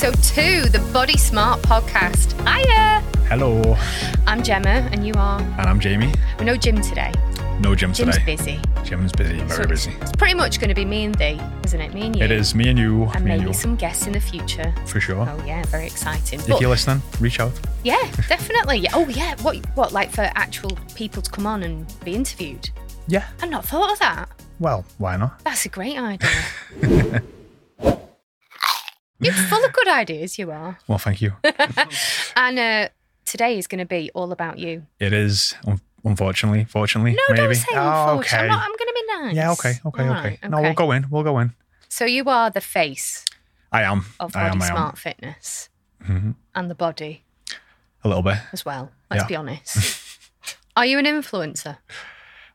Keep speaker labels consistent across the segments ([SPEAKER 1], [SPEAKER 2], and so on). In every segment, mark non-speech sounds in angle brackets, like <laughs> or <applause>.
[SPEAKER 1] episode two, the Body Smart podcast. Hiya!
[SPEAKER 2] Hello,
[SPEAKER 1] I'm Gemma, and you are.
[SPEAKER 2] and I'm Jaymie.
[SPEAKER 1] We're no Jim today.
[SPEAKER 2] No Jim
[SPEAKER 1] Jim's
[SPEAKER 2] today.
[SPEAKER 1] busy.
[SPEAKER 2] Jim's busy, very
[SPEAKER 1] So
[SPEAKER 2] busy.
[SPEAKER 1] It's pretty much going to be me and thee, isn't it? Me and you.
[SPEAKER 2] It is me and you,
[SPEAKER 1] And
[SPEAKER 2] me and
[SPEAKER 1] maybe
[SPEAKER 2] you,
[SPEAKER 1] some guests in the future.
[SPEAKER 2] for sure.
[SPEAKER 1] Oh yeah, very exciting.
[SPEAKER 2] If
[SPEAKER 1] But
[SPEAKER 2] you're listening, reach out.
[SPEAKER 1] yeah, <laughs> definitely. Oh yeah. What? What? Like for actual people to come on and be interviewed?
[SPEAKER 2] Yeah.
[SPEAKER 1] I've not thought of that.
[SPEAKER 2] Well, why not?
[SPEAKER 1] That's a great <laughs> idea. You're full of good ideas. You are.
[SPEAKER 2] Well, thank you. <laughs>
[SPEAKER 1] And uh, today is going to be all about you.
[SPEAKER 2] it is, un- unfortunately, fortunately,
[SPEAKER 1] No,
[SPEAKER 2] maybe.
[SPEAKER 1] don't say
[SPEAKER 2] oh,
[SPEAKER 1] unfortunate.
[SPEAKER 2] okay.
[SPEAKER 1] I'm, not, I'm going to be nice.
[SPEAKER 2] yeah, okay, okay,
[SPEAKER 1] All
[SPEAKER 2] okay.
[SPEAKER 1] right,
[SPEAKER 2] No, we'll go in. We'll go in.
[SPEAKER 1] So you are the face
[SPEAKER 2] I am.
[SPEAKER 1] of
[SPEAKER 2] I
[SPEAKER 1] Body
[SPEAKER 2] am. I am.
[SPEAKER 1] Smart Fitness
[SPEAKER 2] Mhm.
[SPEAKER 1] and the body
[SPEAKER 2] A little bit.
[SPEAKER 1] as well. Let's
[SPEAKER 2] Yeah.
[SPEAKER 1] be honest. are you an influencer? <laughs>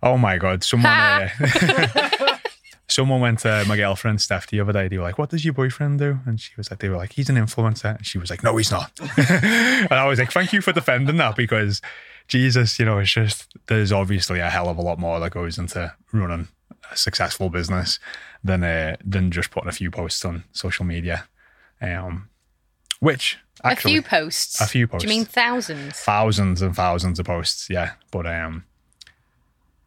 [SPEAKER 2] Oh my god! Someone, uh, <laughs> someone went to my girlfriend Steph the other day. They were like, "What does your boyfriend do?" And she was like, "They were like, he's an influencer." And she was like, "No, he's not." <laughs> and I was like, "Thank you for defending that because Jesus, you know, it's just there's obviously a hell of a lot more that goes into running a successful business than uh, than just putting a few posts on social media." Um, which actually
[SPEAKER 1] a few posts.
[SPEAKER 2] a few posts.
[SPEAKER 1] Do you mean thousands?
[SPEAKER 2] thousands and thousands of posts. Yeah, but um,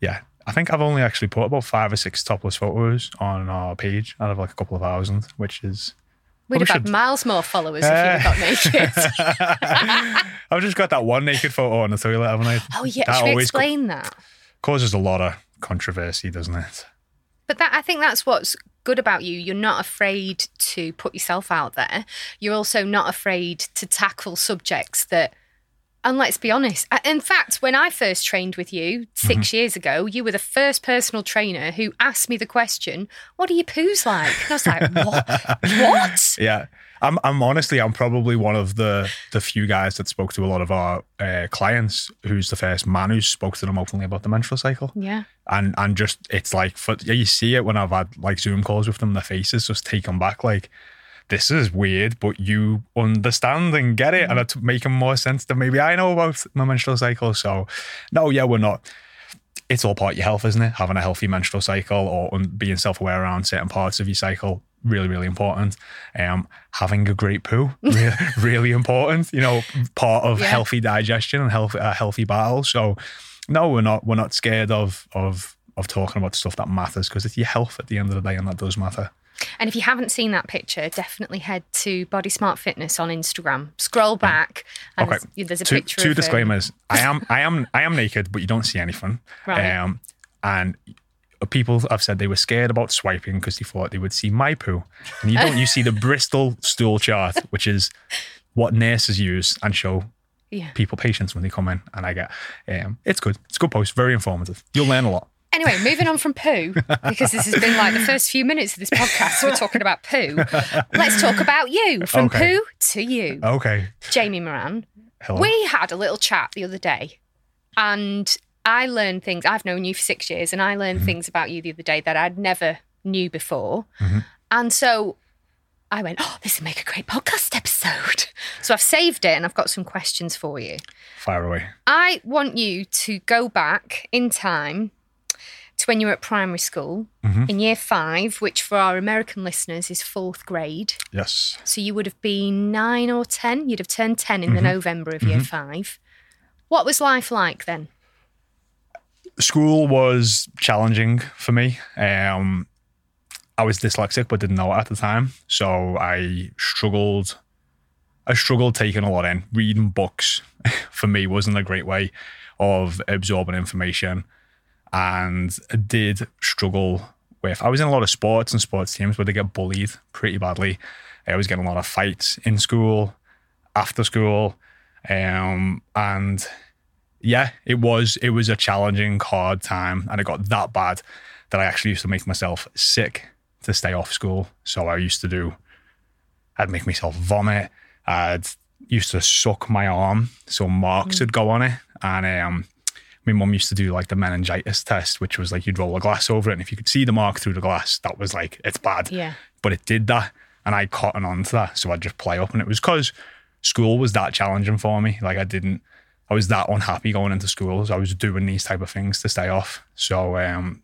[SPEAKER 2] yeah, I think I've only actually put about five or six topless photos on our page out of like a couple of thousand, which is.
[SPEAKER 1] We'd have had miles more followers if you got <laughs> naked. <laughs>
[SPEAKER 2] I've just got that one naked photo on the toilet, haven't I?
[SPEAKER 1] oh yeah,
[SPEAKER 2] That
[SPEAKER 1] should we
[SPEAKER 2] always co-
[SPEAKER 1] explain that?
[SPEAKER 2] causes a lot of controversy, doesn't it?
[SPEAKER 1] But that I think that's what's good about you. You're not afraid to put yourself out there. You're also not afraid to tackle subjects that and let's be honest. uh, In fact, when I first trained with you 6
[SPEAKER 2] Mm-hmm.
[SPEAKER 1] years ago, you were the first personal trainer who asked me the question, "What are your poos like?" And I was like, "What? <laughs> what?"
[SPEAKER 2] Yeah. I'm, I'm honestly, I'm probably one of the the few guys that spoke to a lot of our uh, clients who's the first man who spoke to them openly about the menstrual cycle.
[SPEAKER 1] Yeah.
[SPEAKER 2] and and just it's like for, yeah, you see it when I've had like Zoom calls with them, their faces just taken back like this is weird, but you understand and get it, and it's making more sense than maybe I know about my menstrual cycle. So, no, yeah, we're not. It's all part of your health, isn't it? Having a healthy menstrual cycle or being self aware around certain parts of your cycle, really, really important. Um, having a great poo, <laughs> really, really important. You know, part of
[SPEAKER 1] Yeah.
[SPEAKER 2] healthy digestion and healthy, a healthy bowel. So, no, we're not. We're not scared of of of talking about stuff that matters because it's your health at the end of the day, and that does matter.
[SPEAKER 1] And if you haven't seen that picture, definitely head to Body Smart Fitness on Instagram. Scroll back, and
[SPEAKER 2] Okay.
[SPEAKER 1] there's, there's a
[SPEAKER 2] two,
[SPEAKER 1] picture.
[SPEAKER 2] two
[SPEAKER 1] of, um,
[SPEAKER 2] disclaimers. <laughs> I am I am I am naked, but you don't see anything.
[SPEAKER 1] Right.
[SPEAKER 2] Um, and people have said they were scared about swiping because they thought they would see my poo, and you don't. you see the <laughs> Bristol stool chart, which is what nurses use and show
[SPEAKER 1] Yeah.
[SPEAKER 2] people patients when they come in. And I get, um, it's good. It's a good post. Very informative. You'll learn a lot.
[SPEAKER 1] Anyway, moving on from poo, because this has been like the first few minutes of this podcast, we're talking about poo. Let's talk about you. From
[SPEAKER 2] Okay.
[SPEAKER 1] poo to you.
[SPEAKER 2] Okay.
[SPEAKER 1] Jaymie Moran.
[SPEAKER 2] Hello.
[SPEAKER 1] We had a little chat the other day, and I learned things. I've known you for six years, and I learned
[SPEAKER 2] Mm-hmm.
[SPEAKER 1] things about you the other day that I'd never knew before. And so I went, Oh, this would make a great podcast episode. So I've saved it and I've got some questions for you.
[SPEAKER 2] Fire away.
[SPEAKER 1] I want you to go back in time to when you were at primary school mm-hmm. in year five, which for our American listeners is fourth grade.
[SPEAKER 2] Yes.
[SPEAKER 1] So you would have been nine or 10. You'd have turned 10 in the mm-hmm. November of year mm-hmm. five. What was life like then?
[SPEAKER 2] school was challenging for me. Um, I was dyslexic, but didn't know it at the time, so I struggled. I struggled taking a lot in. Reading books <laughs> for me wasn't a great way of absorbing information, and I did struggle with. I was in a lot of sports and sports teams where they get bullied pretty badly. I was getting a lot of fights in school, after school, um, and yeah, it was it was a challenging, hard time, and it got that bad that I actually used to make myself sick to stay off school. So I used to do, I'd make myself vomit. I'd used to suck my arm so marks would go on it, and um, my mum used to do like the meningitis test, which was like you'd roll a glass over it, and if you could see the mark through the glass, that was like it's bad.
[SPEAKER 1] Yeah.
[SPEAKER 2] But it did that, and I caught on to that, so I'd just play up, and it was because school was that challenging for me. Like I didn't, I was that unhappy going into school. So I was doing these type of things to stay off. So um,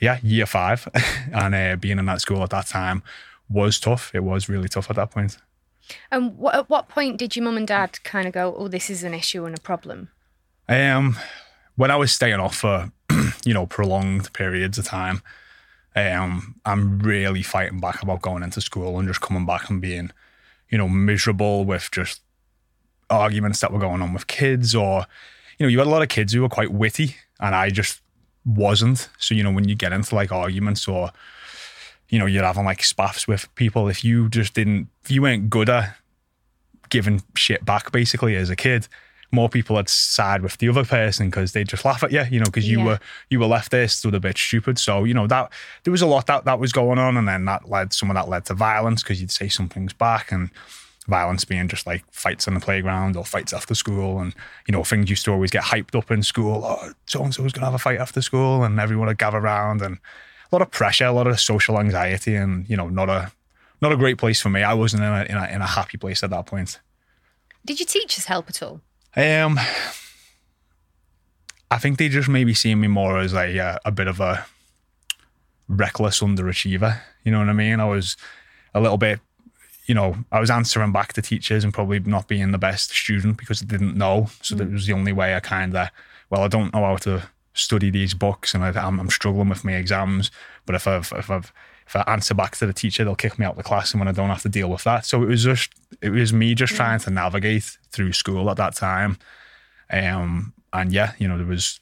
[SPEAKER 2] yeah, year five, <laughs> and uh, being in that school at that time was tough. It was really tough at that point.
[SPEAKER 1] And what, at what point did your mum and dad kind of go, "Oh, this is an issue and a problem"?
[SPEAKER 2] Um, when I was staying off for, <clears throat> you know, prolonged periods of time, um, I'm really fighting back about going into school and just coming back and being, you know, miserable with just arguments that were going on with kids or, you know, you had a lot of kids who were quite witty and I just wasn't. So, you know, when you get into like arguments or, you know, you're having like spaffs with people, if you just didn't, if you weren't good at giving shit back basically as a kid, more people would side with the other person because they just laugh at you, you know, because you
[SPEAKER 1] Yeah.
[SPEAKER 2] were you were left there stood a bit stupid. So you know that there was a lot that that was going on, and then that led some of that led to violence because you'd say something's back and violence being just like fights on the playground or fights after school, and you know things used to always get hyped up in school. Oh, so and so was gonna have a fight after school, and everyone would gather around, and a lot of pressure, a lot of social anxiety, and you know not a not a great place for me. I wasn't in a in a, in a happy place at that point.
[SPEAKER 1] Did your teachers help at all?
[SPEAKER 2] Um, I think they just maybe see me more as a uh, a bit of a reckless underachiever. You know what I mean? I was a little bit, you know, I was answering back to teachers and probably not being the best student because I didn't know. So that was the only way I kind of, well, I don't know how to study these books and I, I'm, I'm struggling with my exams. But if I've if I've if I answer back to the teacher, they'll kick me out of the class, and when I don't have to deal with that. So it was just it was me just trying to navigate through school at that time. Um, and yeah, you know, there was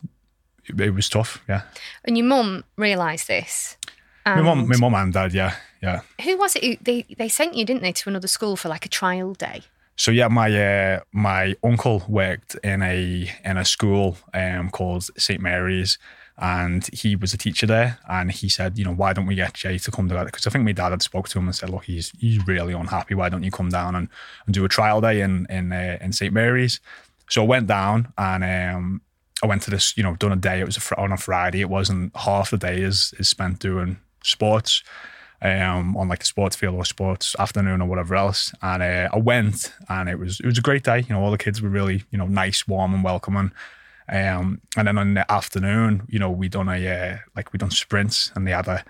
[SPEAKER 2] it, was tough. Yeah,
[SPEAKER 1] And your mum realised this.
[SPEAKER 2] my mum, my mum and dad. Yeah, yeah.
[SPEAKER 1] Who was it? Who, they they sent you, didn't they, to another school for like a trial day?
[SPEAKER 2] So yeah, my uh, my uncle worked in a in a school um, called St Mary's, and he was a teacher there. And he said, you know, why don't we get Jay to come together? Because I think my dad had spoke to him and said, look, he's he's really unhappy. Why don't you come down and, and do a trial day in in uh, in St Mary's? So I went down and um, I went to this, you know, done a day. It was a, on a Friday. It wasn't half the day is is spent doing sports um, on like the sports field or sports afternoon or whatever else. And uh, I went, and it was it was a great day. You know, all the kids were really you know nice, warm, and welcoming. Um, and then on the afternoon, you know, we done a uh, like we done sprints, and they had a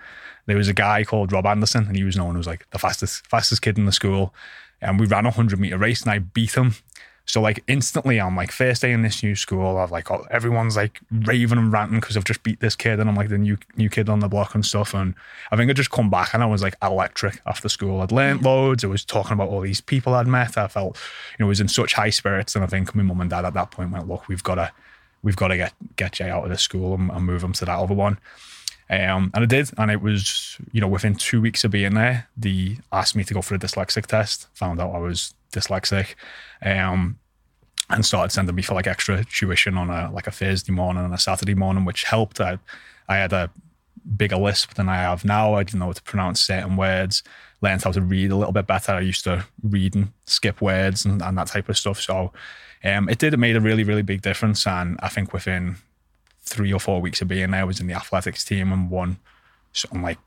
[SPEAKER 2] there was a guy called Rob Anderson, and he was known as like the fastest fastest kid in the school. And we ran a hundred meter race, and I beat him. So like instantly, I'm like first day in this new school. I've like oh, everyone's like raving and ranting because I've just beat this kid, and I'm like the new new kid on the block and stuff. And I think I just come back and I was like electric after school. I'd learned loads. I was talking about all these people I'd met. I felt you know was in such high spirits, and I think my mum and dad at that point went, look, we've got to we've got to get get Jay out of this school and, and move him to that other one. Um, and I did, and it was you know within two weeks of being there, they asked me to go for a dyslexic test. Found out I was dyslexic, um, and started sending me for like extra tuition on a like a Thursday morning and a Saturday morning, which helped. I I had a bigger lisp than I have now. I didn't know how to pronounce certain words. Learned how to read a little bit better. I used to read and skip words and, and that type of stuff. So um, it did. It made a really really big difference. And I think within three or four weeks of being there, I was in the athletics team and won something like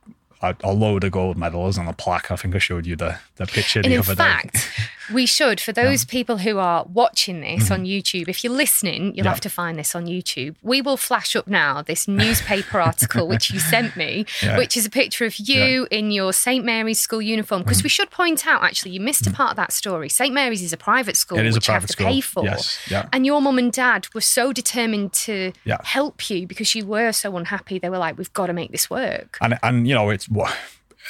[SPEAKER 2] a, a load of gold medals and a plaque. I think I showed you the the picture
[SPEAKER 1] And
[SPEAKER 2] the
[SPEAKER 1] in
[SPEAKER 2] other
[SPEAKER 1] fact,
[SPEAKER 2] day. <laughs>
[SPEAKER 1] we should, for those people who are watching this on YouTube, if you're listening, you'll
[SPEAKER 2] Mm-hmm. Yeah.
[SPEAKER 1] have to find this on YouTube. We will flash up now this newspaper article which you sent me, <laughs>
[SPEAKER 2] Yeah. Mm-hmm.
[SPEAKER 1] which is a picture of you in your St. Mary's school uniform. Because we should point out, actually, you missed a part of that story. St. Mary's is a private school,
[SPEAKER 2] It is a
[SPEAKER 1] which you have to
[SPEAKER 2] school.
[SPEAKER 1] pay for.
[SPEAKER 2] Yes, yeah. And
[SPEAKER 1] your mum and dad were so determined to
[SPEAKER 2] Yeah.
[SPEAKER 1] help you because you were so unhappy. They were like, we've got to make this work.
[SPEAKER 2] and and you know it's what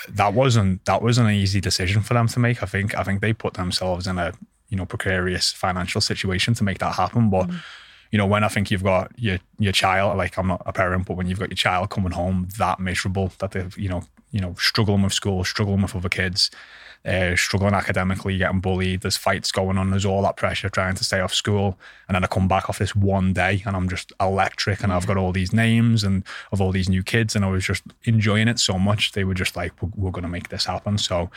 [SPEAKER 2] that wasn't that wasn't an easy decision for them to make. I think I think they put themselves in a you know precarious financial situation to make that happen. But mm. you know when I think you've got your your child, like I'm not a parent, but when you've got your child coming home that miserable that they've you know you know struggling with school, struggling with other kids. Uh, struggling academically, getting bullied. There's fights going on. There's all that pressure trying to stay off school, and then I come back off this one day, and I'm just electric, and I've got all these names and of all these new kids, and I was just enjoying it so much. They were just like, "We're, we're going to make this happen." So,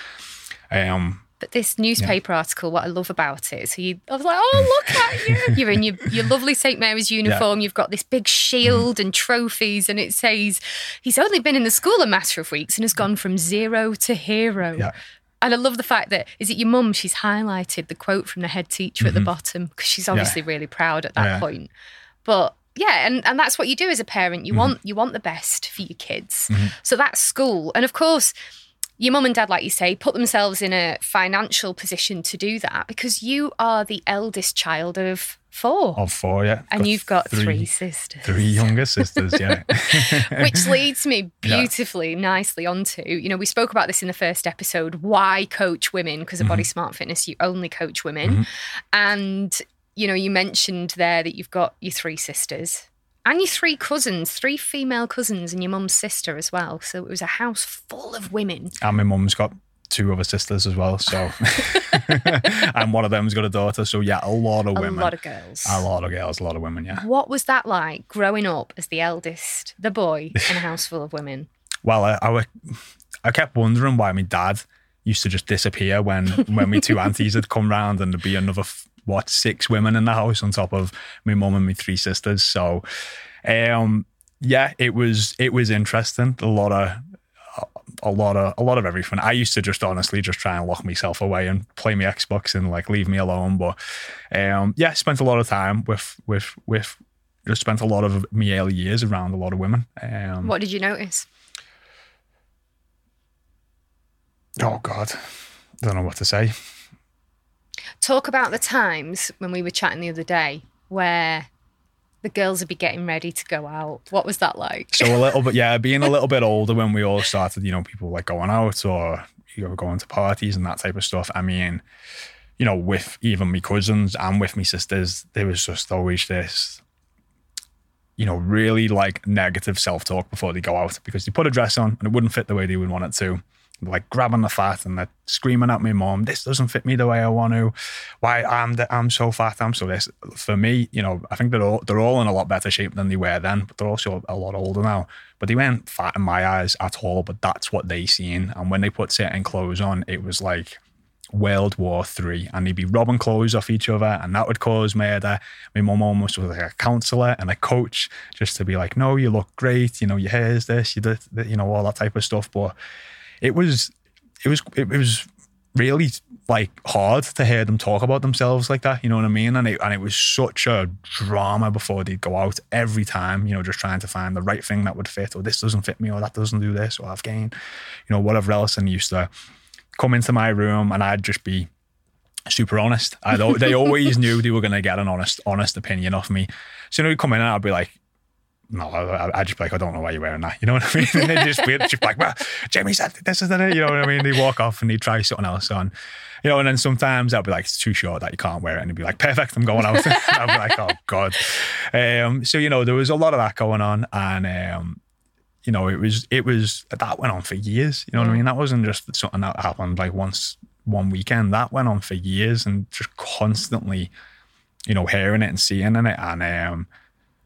[SPEAKER 2] um,
[SPEAKER 1] But this newspaper article, what I love about it, so you, I was like, oh, look at you. <laughs> You're in your, your lovely St. Mary's uniform. You've got this big shield and trophies, and it says, he's only been in the school a matter of weeks and has gone from zero to hero.
[SPEAKER 2] Yeah.
[SPEAKER 1] And I love the fact that, is it your mum? She's highlighted the quote from the head teacher at the mm-hmm. bottom because she's obviously really proud at that
[SPEAKER 2] Yeah.
[SPEAKER 1] point. But yeah, and, and that's what you do as a parent. You mm-hmm. want you want the best for your kids. Mm-hmm. So that's school. And of course, your mum and dad, like you say, put themselves in a financial position to do that because you are the eldest child of four.
[SPEAKER 2] Of four, yeah.
[SPEAKER 1] and you've got three, sisters.
[SPEAKER 2] Three younger sisters, yeah. <laughs>
[SPEAKER 1] Which leads me <laughs> beautifully, nicely onto, you know, we spoke about this in the first episode why coach women? Because at Body
[SPEAKER 2] Mm-hmm.
[SPEAKER 1] Smart Fitness, you only coach women. And, you know, you mentioned there that you've got your three sisters and your three cousins, three female cousins, and your mum's sister as well. So it was a house full of women.
[SPEAKER 2] and my mum's got two other sisters as well. So, <laughs> <laughs> and one of them's got a daughter. So, yeah, a lot of
[SPEAKER 1] A
[SPEAKER 2] women.
[SPEAKER 1] A lot of girls.
[SPEAKER 2] a lot of girls, a lot of women, yeah.
[SPEAKER 1] What was that like growing up as the eldest, the boy, <laughs> in a house full of women?
[SPEAKER 2] Well, I, I, I kept wondering why my dad used to just disappear when when my two aunties had come round and there'd be another f- what six women in the house on top of my mum and my three sisters. So, um, yeah, it was it was interesting. A lot of a lot of a lot of everything. I used to just honestly just try and lock myself away and play my Xbox and like leave me alone. But um, yeah, spent a lot of time with with with just spent a lot of my early years around a lot of women. Um,
[SPEAKER 1] What did you notice?
[SPEAKER 2] Oh God, I don't know what to say.
[SPEAKER 1] Talk about the times when we were chatting the other day where the girls would be getting ready to go out. What was that like?
[SPEAKER 2] So a little bit, <laughs> yeah, being a little bit older when we all started, you know, people like going out or you know going to parties and that type of stuff. I mean, you know, with even my cousins and with my sisters, there was just always this, you know, really like negative self talk before they go out because they put a dress on and it wouldn't fit the way they would want it to. Like grabbing the fat and they're screaming at me mom, this doesn't fit me the way I want to. Why I'm the, I'm so fat, I'm so this. For me, you know, I think they're all they're all in a lot better shape than they were then, but they're also a lot older now. But they weren't fat in my eyes at all. But that's what they seen. And when they put certain clothes on, it was like World War Three, and they'd be robbing clothes off each other, and that would cause murder. My mum almost was like a counselor and a coach, just to be like, "No, you look great. You know, your hair's this, you did, you know, all that type of stuff." But it was, it was, it was really like hard to hear them talk about themselves like that. You know what I mean? And it and it was such a drama before they'd go out every time. You know, just trying to find the right thing that would fit, or this doesn't fit me, or that doesn't do this, or I've gained, you know, whatever else. And used to come into my room and I'd just be super honest. I they always <laughs> knew they were going to get an honest, honest opinion of me. So you know, come in and I'd be like, no, I, I'd just be like, I don't know why you're wearing that. You know what I mean? <laughs> And they'd just be just like, well, Jaymie said this isn't it. You know what I mean? They walk off and they try something else on. You know, and then sometimes I'll be like, it's too short that you can't wear it. And he'd be like, perfect, I'm going out. <laughs> I'll be like, oh God. Um, so, you know, there was a lot of that going on. And um, you know, it was it was that went on for years. You know what I mean? That wasn't just something that happened like once one weekend. That went on for years and just constantly, you know, hearing it and seeing it. And um,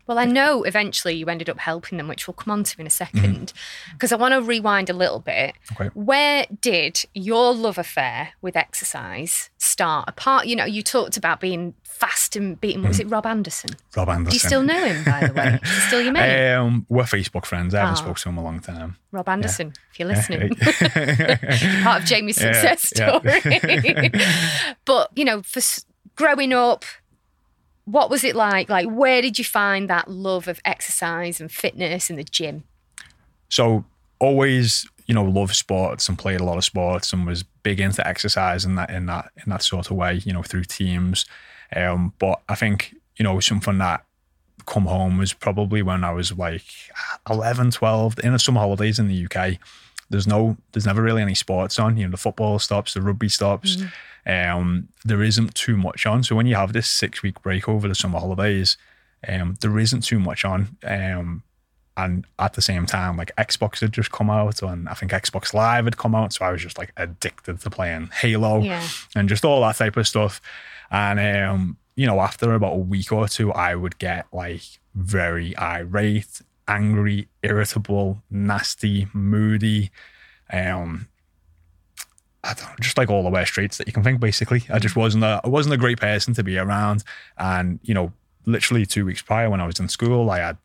[SPEAKER 1] Well, I know eventually you ended up helping them, which we'll come on to in a
[SPEAKER 2] Mm-hmm.
[SPEAKER 1] second, because I want to rewind a little bit.
[SPEAKER 2] Okay.
[SPEAKER 1] Where did your love affair with exercise start? Apart, you know, you talked about being fast and beating. Was it Rob Anderson?
[SPEAKER 2] Rob Anderson.
[SPEAKER 1] Do you still know him, by the way? Still your mate?
[SPEAKER 2] Um, we're Facebook friends. I haven't
[SPEAKER 1] Oh.
[SPEAKER 2] spoken to him a long time.
[SPEAKER 1] Rob Anderson, if you're listening.
[SPEAKER 2] Yeah. <laughs> <laughs>
[SPEAKER 1] part of
[SPEAKER 2] Jaymie's
[SPEAKER 1] success
[SPEAKER 2] yeah.
[SPEAKER 1] story. <laughs> but you know, for growing up, what was it like? Like, where did you find that love of exercise and fitness and the gym?
[SPEAKER 2] so always, you know, loved sports and played a lot of sports and was big into exercise in that in that in that sort of way, you know, through teams. Um, but I think, you know, something that come home was probably when I was like 11, 12, in the summer holidays in the UK. There's no, there's never really any sports on. You know, the football stops, the rugby stops. Um, there isn't too much on. So when you have this six week break over the summer holidays, um, there isn't too much on. Um, and at the same time, like Xbox had just come out, and I think Xbox Live had come out, so I was just like addicted to playing Halo
[SPEAKER 1] Yeah.
[SPEAKER 2] and just all that type of stuff. And um, you know, after about a week or two, I would get like very irate, angry, irritable, nasty, moody. Um, I don't know, just like all the worst traits that you can think. Basically, I just mm. wasn't a I wasn't a great person to be around. And you know, literally two weeks prior, when I was in school, I had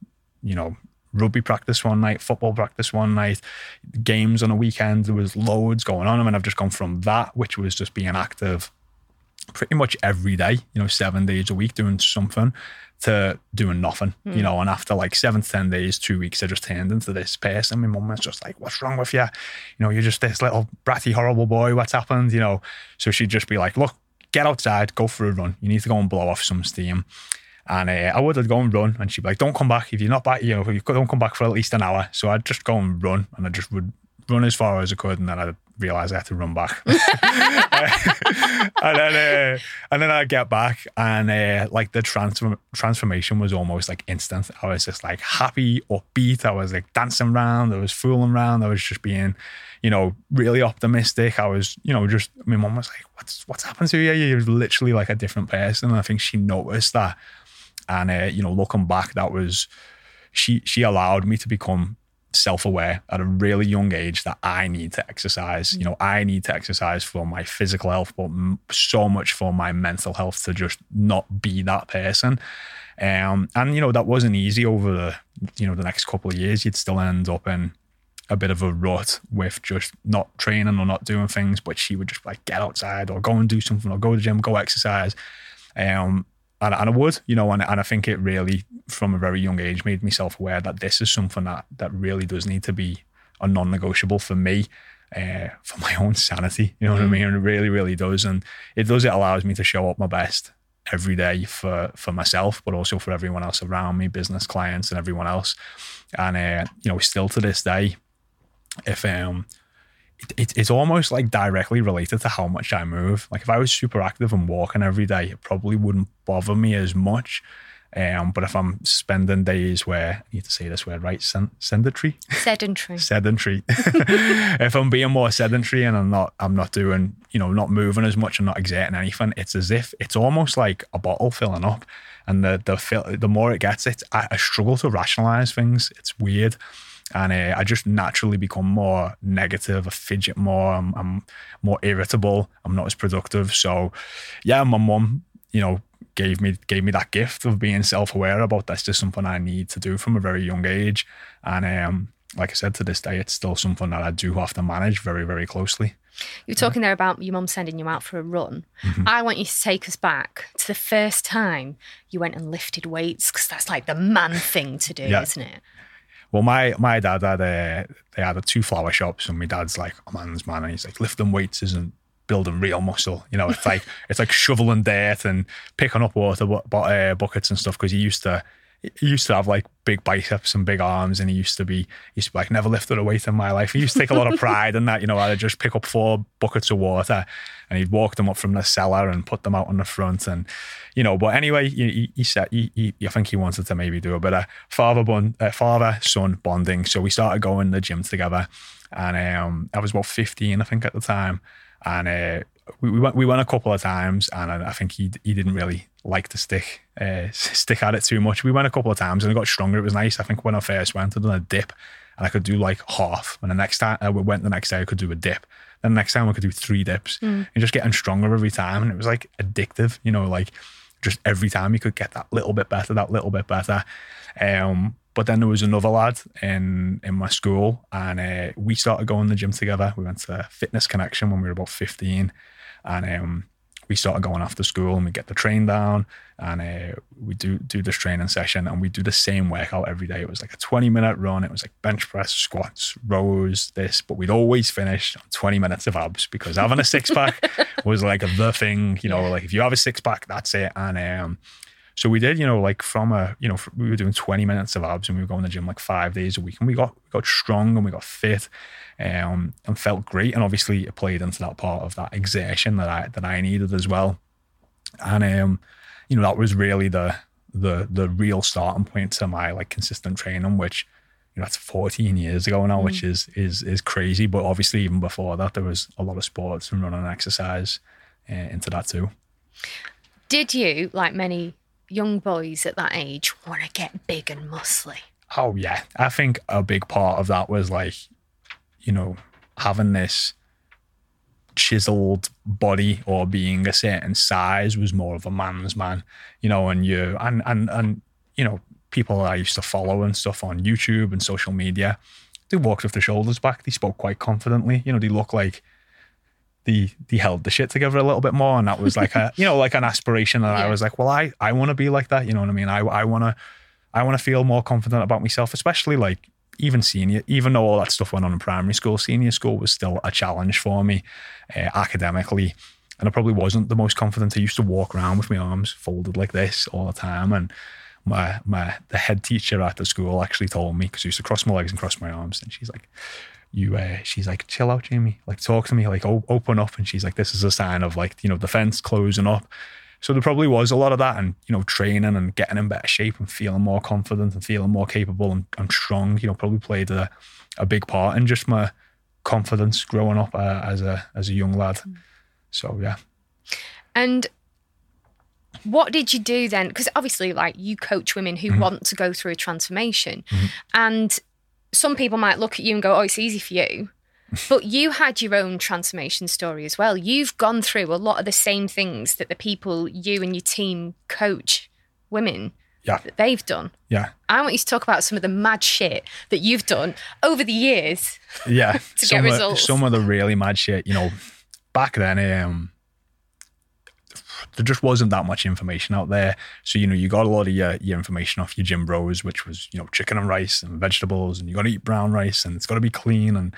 [SPEAKER 2] you know rugby practice one night, football practice one night, games on a weekend. There was loads going on. I mean, I've just gone from that, which was just being active, pretty much every day, you know, seven days a week doing something to doing nothing, you know. And after like seven to 10 days, two weeks, I just turned into this person. My mum was just like, What's wrong with you? You know, you're just this little bratty, horrible boy. What's happened? You know, so she'd just be like, Look, get outside, go for a run. You need to go and blow off some steam. And uh, I would go and run, and she'd be like, "Don't come back if you're not back. You know, if you don't come back for at least an hour." So I'd just go and run, and I just would run as far as I could, and then I'd realize I had to run back. <laughs> and then, uh, and then I'd get back, and uh, like the transform transformation was almost like instant. I was just like happy, upbeat. I was like dancing around. I was fooling around. I was just being, you know, really optimistic. I was, you know, just my mom was like, "What's what's happened to you? You're literally like a different person." And I think she noticed that. And uh, you know, looking back, that was she. She allowed me to become self-aware at a really young age that I need to exercise. You know, I need to exercise for my physical health, but m- so much for my mental health to just not be that person. Um, and you know, that wasn't easy over the you know the next couple of years. You'd still end up in a bit of a rut with just not training or not doing things. But she would just like get outside or go and do something or go to the gym, go exercise. Um, and, and I would, you know, and, and I think it really, from a very young age, made me self aware that this is something that that really does need to be a non negotiable for me, uh, for my <laughs> own sanity. You know what I mean? And it really, really does. And it does, it allows me to show up my best every day for for myself, but also for everyone else around me, business clients and everyone else. And uh, you know, still to this day, if um it, it, it's almost like directly related to how much I move. Like if I was super active and walking every day, it probably wouldn't bother me as much. Um, but if I'm spending days where I need to say this word right, sedentary,
[SPEAKER 1] sedentary,
[SPEAKER 2] sedentary. <laughs> if I'm being more sedentary and I'm not, I'm not doing, you know, not moving as much and not exerting anything, it's as if it's almost like a bottle filling up, and the the fill, the more it gets, it I, I struggle to rationalize things. It's weird and uh, I just naturally become more negative. I fidget more. I'm, I'm, more irritable. I'm not as productive. So, yeah, my mum, you know, gave me gave me that gift of being self aware about that's just something I need to do from a very young age. And um, like I said, to this day, it's still something that I do have to manage very very closely.
[SPEAKER 1] You're talking there about your mum sending you out for a run. Mm-hmm. I want you to take us back to the first time you went and lifted weights because that's like the man thing to do, yeah. isn't it?
[SPEAKER 2] Well, my my dad had a they had a two flower shops, and my dad's like a man's man, and he's like lifting weights isn't building real muscle. You know, it's like <laughs> it's like shoveling dirt and picking up water uh, buckets and stuff because he used to he used to have like big biceps and big arms, and he used to be he used to be like never lifted a weight in my life. He used to take a lot of pride in that. You know, I'd just pick up four buckets of water, and he'd walk them up from the cellar and put them out on the front, and you know. But anyway, he, he said he, he, I think he wanted to maybe do a bit of father bond, uh, father son bonding. So we started going to the gym together, and um, I was about fifteen, I think, at the time, and. Uh, we, we went we went a couple of times, and I, I think he he didn't really like to stick uh, <laughs> stick at it too much. We went a couple of times and it got stronger. It was nice. I think when I first went, I done a dip, and I could do like half. And the next time I went the next day, I could do a dip. Then the next time I could do three dips, mm. and just getting stronger every time. And it was like addictive, you know, like just every time you could get that little bit better, that little bit better. Um, but then there was another lad in in my school, and uh, we started going to the gym together. We went to Fitness Connection when we were about fifteen, and um, we started going after school and we get the train down and uh, we do do this training session and we do the same workout every day. It was like a 20 minute run. It was like bench press, squats, rows, this, but we'd always finish on 20 minutes of abs because having a six pack <laughs> was like the thing, you know, yeah. like if you have a six pack, that's it. And um, so we did, you know, like from a, you know, we were doing 20 minutes of abs and we were going to the gym like five days a week and we got, we got strong and we got fit um, and felt great. And obviously it played into that part of that exertion that I, that I needed as well. And, um, you know, that was really the, the, the real starting point to my like consistent training, which, you know, that's 14 years ago now, mm. which is, is, is crazy. But obviously even before that, there was a lot of sports and running and exercise uh, into that too.
[SPEAKER 1] Did you, like many young boys at that age want to get big and muscly.
[SPEAKER 2] Oh yeah, I think a big part of that was like, you know, having this chiseled body or being a certain size was more of a man's man, you know, and you and and and you know, people I used to follow and stuff on YouTube and social media, they walked with their shoulders back. They spoke quite confidently. You know, they look like they they held the shit together a little bit more, and that was like a <laughs> you know like an aspiration that I was like, well, I I want to be like that. You know what I mean? I I want to I want to feel more confident about myself, especially like even senior, even though all that stuff went on in primary school, senior school was still a challenge for me uh, academically. And I probably wasn't the most confident. I used to walk around with my arms folded like this all the time. And my my the head teacher at the school actually told me because I used to cross my legs and cross my arms, and she's like, "You," uh, she's like, "Chill out, Jaymie. Like, talk to me. Like, o- open up." And she's like, "This is a sign of like you know the fence closing up." So there probably was a lot of that, and you know, training and getting in better shape and feeling more confident and feeling more capable and, and strong. You know, probably played a, a big part in just my confidence growing up uh, as a as a young lad. So yeah,
[SPEAKER 1] And what did you do then? Because obviously, like you coach women
[SPEAKER 2] Mm-hmm.
[SPEAKER 1] who want to go through a transformation, and some people might look at you and go, "Oh, it's easy for you," but you had your own transformation story as well. You've gone through a lot of the same things that the people you and your team coach women
[SPEAKER 2] yeah,
[SPEAKER 1] that they've done.
[SPEAKER 2] yeah,
[SPEAKER 1] I want you to talk about some of the mad shit that you've done over the years.
[SPEAKER 2] yeah. <laughs>
[SPEAKER 1] To
[SPEAKER 2] some
[SPEAKER 1] get
[SPEAKER 2] of,
[SPEAKER 1] results.
[SPEAKER 2] Some of the really mad shit. You know, back then, um, there just wasn't that much information out there. So you know, you got a lot of your, your information off your gym bros, which was you know chicken and rice and vegetables, and you got to eat brown rice, and it's got to be clean and.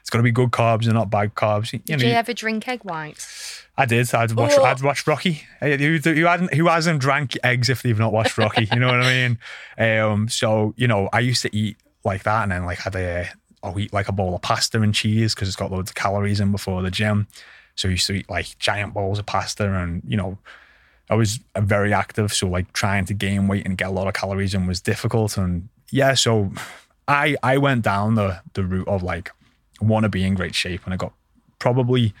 [SPEAKER 2] It's got to be good carbs and not bad carbs. You
[SPEAKER 1] Did you ever drink egg whites?
[SPEAKER 2] I did. I'd watch.
[SPEAKER 1] Oh.
[SPEAKER 2] I'd watch Rocky. Who, who hasn't who hasn't drank eggs if they've not watched Rocky? You know what I mean? <laughs> Um. So you know, I used to eat like that, and then like I'd uh, I'll eat like a bowl of pasta and cheese because it's got loads of calories in before the gym. So I used to eat like giant bowls of pasta, and you know, I was very active. So like trying to gain weight and get a lot of calories in was difficult. And yeah, so I I went down the the route of like want to be in great shape, and I got probably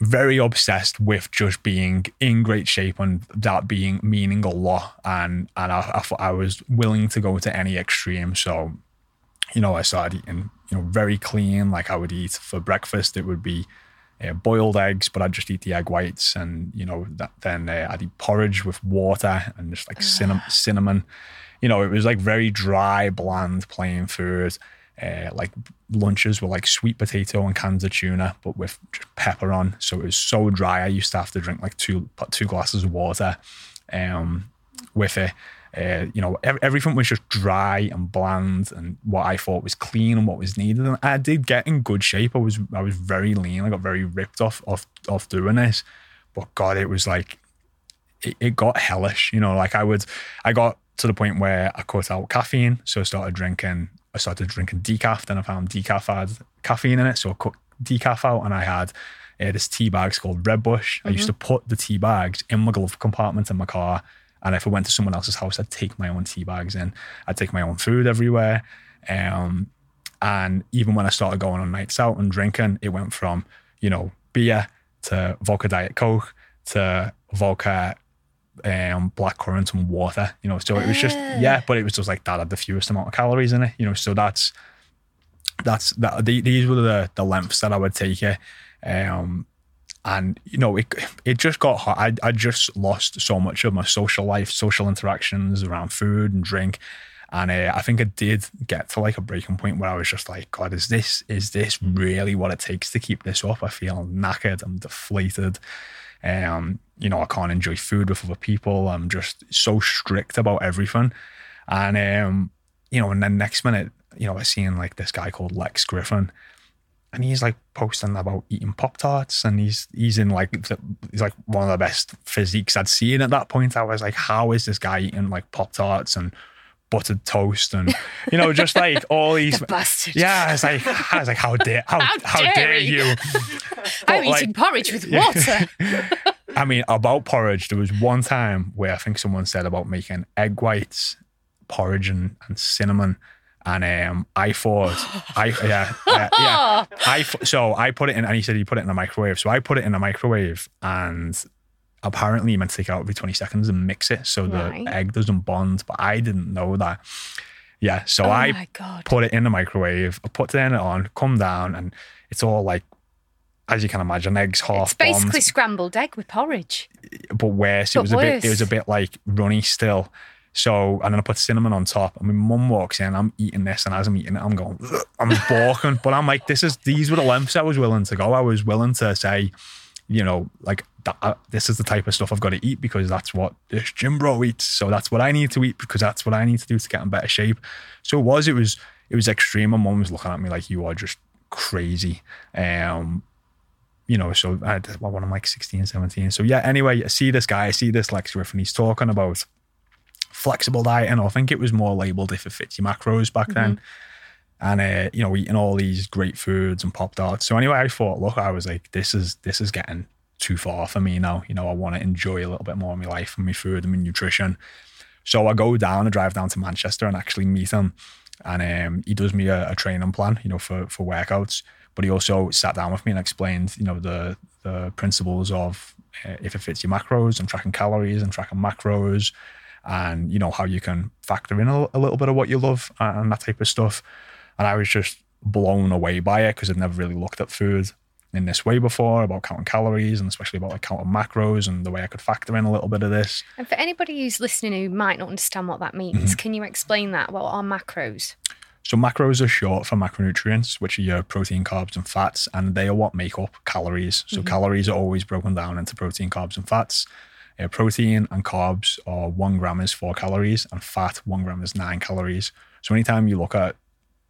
[SPEAKER 2] very obsessed with just being in great shape and that being meaning a lot. And and I, I thought I was willing to go to any extreme. So you know I started eating you know very clean. Like I would eat for breakfast it would be uh, boiled eggs but I'd just eat the egg whites and you know that, then uh, I'd eat porridge with water and just like cinnamon cinnamon. You know it was like very dry bland plain food uh, like lunches were like sweet potato and cans of tuna, but with pepper on. So it was so dry. I used to have to drink like two two glasses of water um, with it. Uh, you know, ev- everything was just dry and bland, and what I thought was clean and what was needed. And I did get in good shape. I was I was very lean. I got very ripped off off off doing this, but God, it was like it, it got hellish. You know, like I would, I got to the point where I cut out caffeine, so I started drinking. I started drinking decaf. Then I found decaf had caffeine in it, so I cut decaf out, and I had uh, this tea bags called Red Bush. I used to put the tea bags in my glove compartment in my car, and if I went to someone else's house, I'd take my own tea bags in. I'd take my own food everywhere. Um, and even when I started going on nights out and drinking, it went from, you know, beer to vodka Diet Coke to vodka um, black currant and water, you know. So it was just, yeah, but it was just like that had the fewest amount of calories in it, you know. So that's, that's, that, the, these were the, the lengths that I would take it. Um, and you know, it it just got hot. I I just lost so much of my social life, social interactions around food and drink, and uh, I think I did get to like a breaking point where I was just like, God, is this is this really what it takes to keep this up? I feel knackered. I'm deflated. Um, you know, I can't enjoy food with other people. I'm just so strict about everything, and um, you know, and then next minute, you know, I seen like this guy called Lex Griffin and he's like posting about eating pop tarts, and he's he's in like the, he's like one of the best physiques I'd seen at that point. I was like, how is this guy eating like pop tarts and buttered toast and you know just like all <laughs> these.
[SPEAKER 1] The bastard.
[SPEAKER 2] Yeah, I was like, I was like, how dare, how,
[SPEAKER 1] How
[SPEAKER 2] how,
[SPEAKER 1] dare
[SPEAKER 2] dare you? <laughs>
[SPEAKER 1] I'm
[SPEAKER 2] like-
[SPEAKER 1] eating porridge with water. <laughs>
[SPEAKER 2] I mean, about porridge, there was one time where I think someone said about making egg whites, porridge, and, and cinnamon. And um, I thought, I <gasps> yeah, yeah, yeah. I so I put it in, and he said he put it in the microwave. So I put it in the microwave, and apparently you meant to take it out every twenty seconds and mix it so the egg doesn't bond. But I didn't know that. Yeah, so
[SPEAKER 1] oh
[SPEAKER 2] I put it in the microwave, I put the it on, come down, and it's all like, as you can imagine, eggs half
[SPEAKER 1] It's basically
[SPEAKER 2] bombed
[SPEAKER 1] scrambled egg with porridge.
[SPEAKER 2] but worse. It
[SPEAKER 1] But
[SPEAKER 2] was a bit. It was a bit like runny still. So, and then I put cinnamon on top. And my mum walks in, I'm eating this, and as I'm eating it, I'm going, I'm balking. but I'm like, this is, these were the lengths I was willing to go. I was willing to say, you know, like, that, uh, this is the type of stuff I've got to eat because that's what this gym bro eats. So that's what I need to eat because that's what I need to do to get in better shape. So it was, it was, it was extreme. My mum was looking at me like, you are just crazy. Um, you know, so I had, well, when I'm like 16, 17. So yeah, anyway, I see this guy, I see this Lex Griffin, he's talking about flexible diet, and I think it was more labeled if it fits your macros back then. And uh, you know, eating all these great foods and pop tarts. So anyway, I thought, look, I was like, this is this is getting too far for me now. You know, I want to enjoy a little bit more of my life and my food and my nutrition. So I go down, I drive down to Manchester and actually meet him. And um, he does me a, a training plan, you know, for for workouts. But he also sat down with me and explained, you know, the the principles of uh, if it fits your macros and tracking calories and tracking macros, and you know how you can factor in a, a little bit of what you love and that type of stuff. And I was just blown away by it because I'd never really looked at food in this way before about counting calories and especially about like counting macros and the way I could factor in a little bit of this.
[SPEAKER 1] And for anybody who's listening who might not understand what that means,
[SPEAKER 2] Mm-hmm.
[SPEAKER 1] can you explain that? What are macros?
[SPEAKER 2] So macros are short for macronutrients, which are your protein, carbs, and fats, and they are what make up calories. So calories are always broken down into protein, carbs, and fats. Uh, protein and carbs are one gram is four calories, and fat one gram is nine calories. So anytime you look at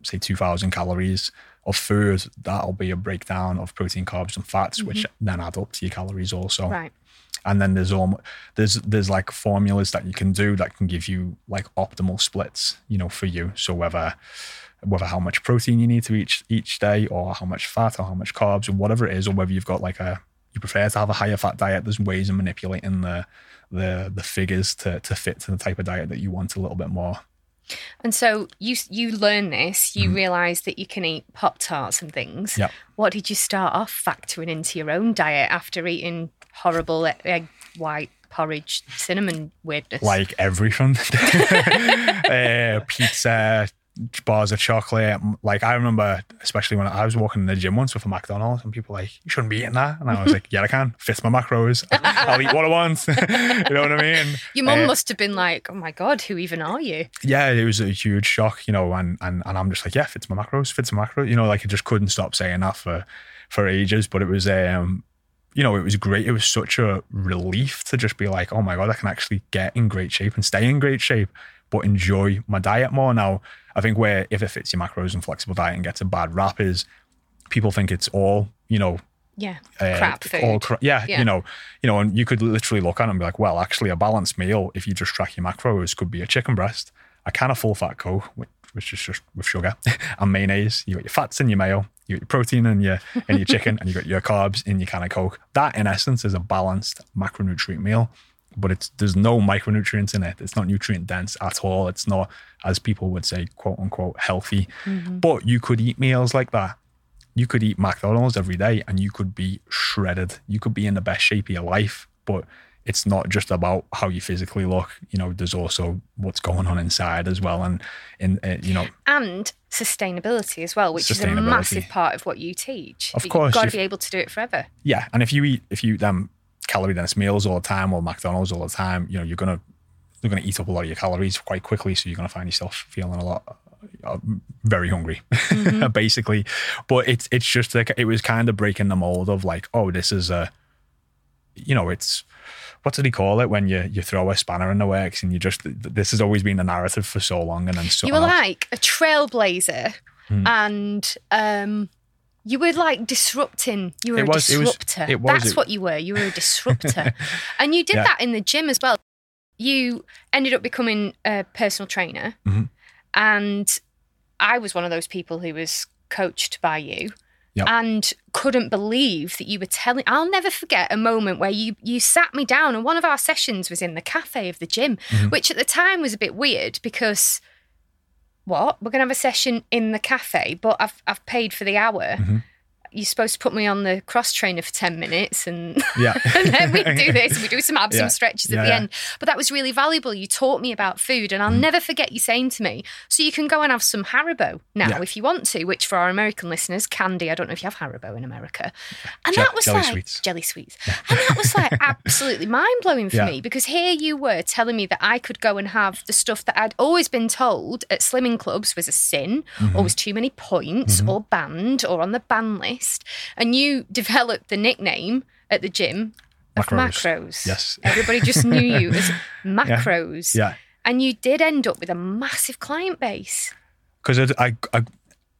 [SPEAKER 2] say 2000 calories of food, that'll be a breakdown of protein, carbs, and fats, which mm-hmm. then add up to your calories also.
[SPEAKER 1] Right.
[SPEAKER 2] and then there's all there's there's like formulas that you can do that can give you like optimal splits you know for you. So whether whether how much protein you need to each each day or how much fat or how much carbs or whatever it is or whether you've got like a you prefer to have a higher fat diet there's ways of manipulating the the the figures to to fit to the type of diet that you want a little bit more
[SPEAKER 1] And so you you learn this, you realise that you can eat pop tarts and things.
[SPEAKER 2] Mm-hmm. Yep.
[SPEAKER 1] What did you start off factoring into your own diet after eating horrible egg white porridge cinnamon weirdness?
[SPEAKER 2] like everything <laughs> uh, pizza bars of chocolate. Like i remember especially when i was walking in the gym once with a mcdonald's and people were like you shouldn't be eating that. And i was <laughs> like yeah i can. Fits my macros. <laughs> I'll eat what i want. <laughs> You know what i mean?
[SPEAKER 1] Your mum
[SPEAKER 2] Uh,
[SPEAKER 1] must have been like, "Oh my god, who even are you?"
[SPEAKER 2] yeah, it was a huge shock, you know, and and and I'm just like, yeah, fits my macros, fits my macros, you know, like I just couldn't stop saying that for for ages. But it was um, you know, it was great. It was such a relief to just be like, oh my god, I can actually get in great shape and stay in great shape, but enjoy my diet more. Now, I think where if it fits your macros and flexible diet and gets a bad rap is people think it's all, you know,
[SPEAKER 1] Yeah,
[SPEAKER 2] uh,
[SPEAKER 1] crap food.
[SPEAKER 2] all cra- yeah,
[SPEAKER 1] Yeah.
[SPEAKER 2] you know, you know, and you could literally look at it and be like, well, actually, a balanced meal, if you just track your macros, could be a chicken breast, a can of full fat coke, which, which is just with sugar, <laughs> and mayonnaise. You got your fats in your mayo, you got your protein in your in your chicken, and you got your carbs in your can of coke. That, in essence, is a balanced macronutrient meal. But it's there's no micronutrients in it. It's not nutrient dense at all. It's not, as people would say, quote unquote, healthy. But you could eat meals like that you could eat McDonald's every day and you could be shredded. You could be in the best shape of your life, but it's not just about how you physically look. You know, there's also what's going on inside as well, and in uh, you know,
[SPEAKER 1] and sustainability as well, which is a massive part of what you teach.
[SPEAKER 2] Of course,
[SPEAKER 1] you've got to be able to do it forever.
[SPEAKER 2] yeah. And if you eat if you eat them calorie dense meals all the time or McDonald's all the time, you know, you're gonna you're gonna eat up a lot of your calories quite quickly. So you're gonna find yourself feeling a lot. uh, Very hungry, <laughs> basically, but it's it's just like it was kind of breaking the mold of like, oh, this is a, you know, it's what did he call it when you you throw a spanner in the works and you just this has always been the narrative for so long and then so
[SPEAKER 1] You were like a trailblazer, and um, you were like disrupting. You were
[SPEAKER 2] It
[SPEAKER 1] a
[SPEAKER 2] was- it was-
[SPEAKER 1] disruptor.
[SPEAKER 2] it was-
[SPEAKER 1] That's what you were. You were a disruptor, <laughs> and you did
[SPEAKER 2] Yeah.
[SPEAKER 1] that in the gym as well. You ended up becoming a personal trainer,
[SPEAKER 2] Mhm.
[SPEAKER 1] and I was one of those people who was coached by you.
[SPEAKER 2] Yep.
[SPEAKER 1] And couldn't believe that you were telling. I'll never forget a moment where you you sat me down, and one of our sessions was in the cafe of the gym,
[SPEAKER 2] Mm-hmm.
[SPEAKER 1] which at the time was a bit weird because what we're gonna have a session in the cafe, but I've I've paid for the hour.
[SPEAKER 2] Mhm.
[SPEAKER 1] You're supposed to put me on the cross trainer for 10 minutes and,
[SPEAKER 2] Yeah. <laughs>
[SPEAKER 1] and then we do <laughs> this. We do some abs
[SPEAKER 2] Yeah.
[SPEAKER 1] and stretches at
[SPEAKER 2] Yeah,
[SPEAKER 1] the
[SPEAKER 2] yeah.
[SPEAKER 1] end. But that was really valuable. You taught me about food, and I'll
[SPEAKER 2] Mm.
[SPEAKER 1] never forget you saying to me, so you can go and have some Haribo now if you want to, which for our American listeners, candy. I don't know if you have Haribo in America. And
[SPEAKER 2] Je-
[SPEAKER 1] that was
[SPEAKER 2] jelly
[SPEAKER 1] like
[SPEAKER 2] sweets.
[SPEAKER 1] jelly sweets. And that was like <laughs> absolutely mind blowing for me because here you were telling me that I could go and have the stuff that I'd always been told at slimming clubs was a sin
[SPEAKER 2] Mm-hmm.
[SPEAKER 1] or was too many points or banned or on the ban list. And you <laughs> developed the nickname at the gym of
[SPEAKER 2] Macros.
[SPEAKER 1] macros.
[SPEAKER 2] Yes.
[SPEAKER 1] Everybody just knew you as <laughs> macros.
[SPEAKER 2] Yeah.
[SPEAKER 1] And you did end up with a massive client base.
[SPEAKER 2] because I, I,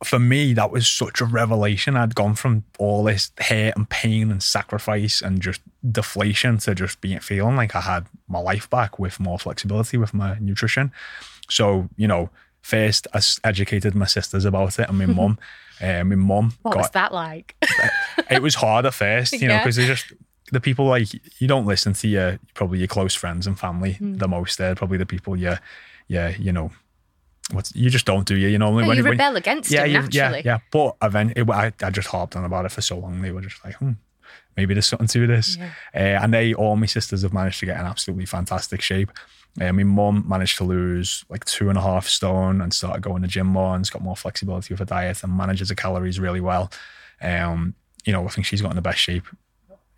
[SPEAKER 2] for me, that was such a revelation. I'd gone from all this hate and pain and sacrifice and just deflation to just being feeling like I had my life back with more flexibility with my nutrition. So you know, first I educated my sisters about it and my mum. Uh, <laughs> my mum
[SPEAKER 1] What
[SPEAKER 2] got
[SPEAKER 1] was that like? <laughs>
[SPEAKER 2] it was hard at first, you know, because they just the people like you don't listen to your probably your close friends and family
[SPEAKER 1] Hmm.
[SPEAKER 2] the most. They're probably the people you, yeah, you know, what's you just don't do you, you know.
[SPEAKER 1] No,
[SPEAKER 2] when
[SPEAKER 1] you
[SPEAKER 2] when-
[SPEAKER 1] rebel against
[SPEAKER 2] yeah,
[SPEAKER 1] it
[SPEAKER 2] you-
[SPEAKER 1] naturally.
[SPEAKER 2] yeah, yeah. But eventually, I, I just harped on about it for so long. They were just like, hmm, maybe there's something to this.
[SPEAKER 1] Yeah.
[SPEAKER 2] Uh, and they, all my sisters, have managed to get in absolutely fantastic shape. Uh, my mum managed to lose like two and a half stone and started going to gym more and's got more flexibility with her diet and manages her calories really well. Um, you know, I think she's got in the best shape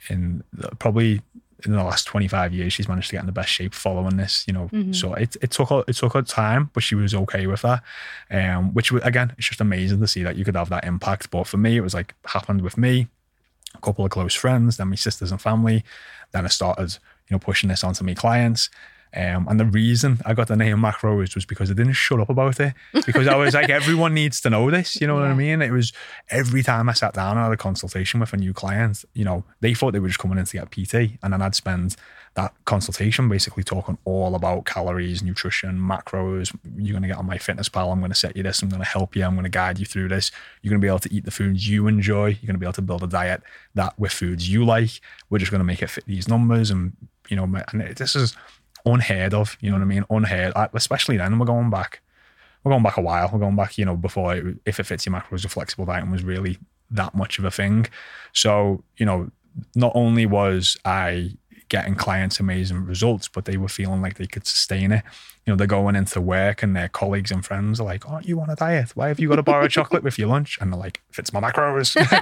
[SPEAKER 2] in the, probably in the last 25 years. She's managed to get in the best shape following this, you know. So it, it took her, it took her time, but she was okay with that. Um, which was, again, it's just amazing to see that you could have that impact. But for me, it was like happened with me, a couple of close friends, then my sisters and family. Then I started, you know, pushing this onto my clients. Um, and the reason I got the name Macros was because I didn't shut up about it. Because I was like, <laughs> everyone needs to know this. You know what I mean? It was every time I sat down and had a consultation with a new client, you know, they thought they were just coming in to get PT. And then I'd spend that consultation basically talking all about calories, nutrition, macros. You're going to get on MyFitnessPal. I'm going to set you this. I'm going to help you. I'm going to guide you through this. You're going to be able to eat the foods you enjoy. You're going to be able to build a diet that with foods you like. We're just going to make it fit these numbers. And, you know, and this is unheard of. You know what I mean? Unheard, especially then. We're going back. We're going back a while. We're going back, you know, before it, if it fits your macros, a flexible diet was really that much of a thing. So, you know, not only was I getting clients amazing results, but they were feeling like they could sustain it. You know, they're going into work and their colleagues and friends are like, Aren't you on a diet? Why have you got a bar of chocolate with your lunch? And they're like, Fits my macros. <laughs> you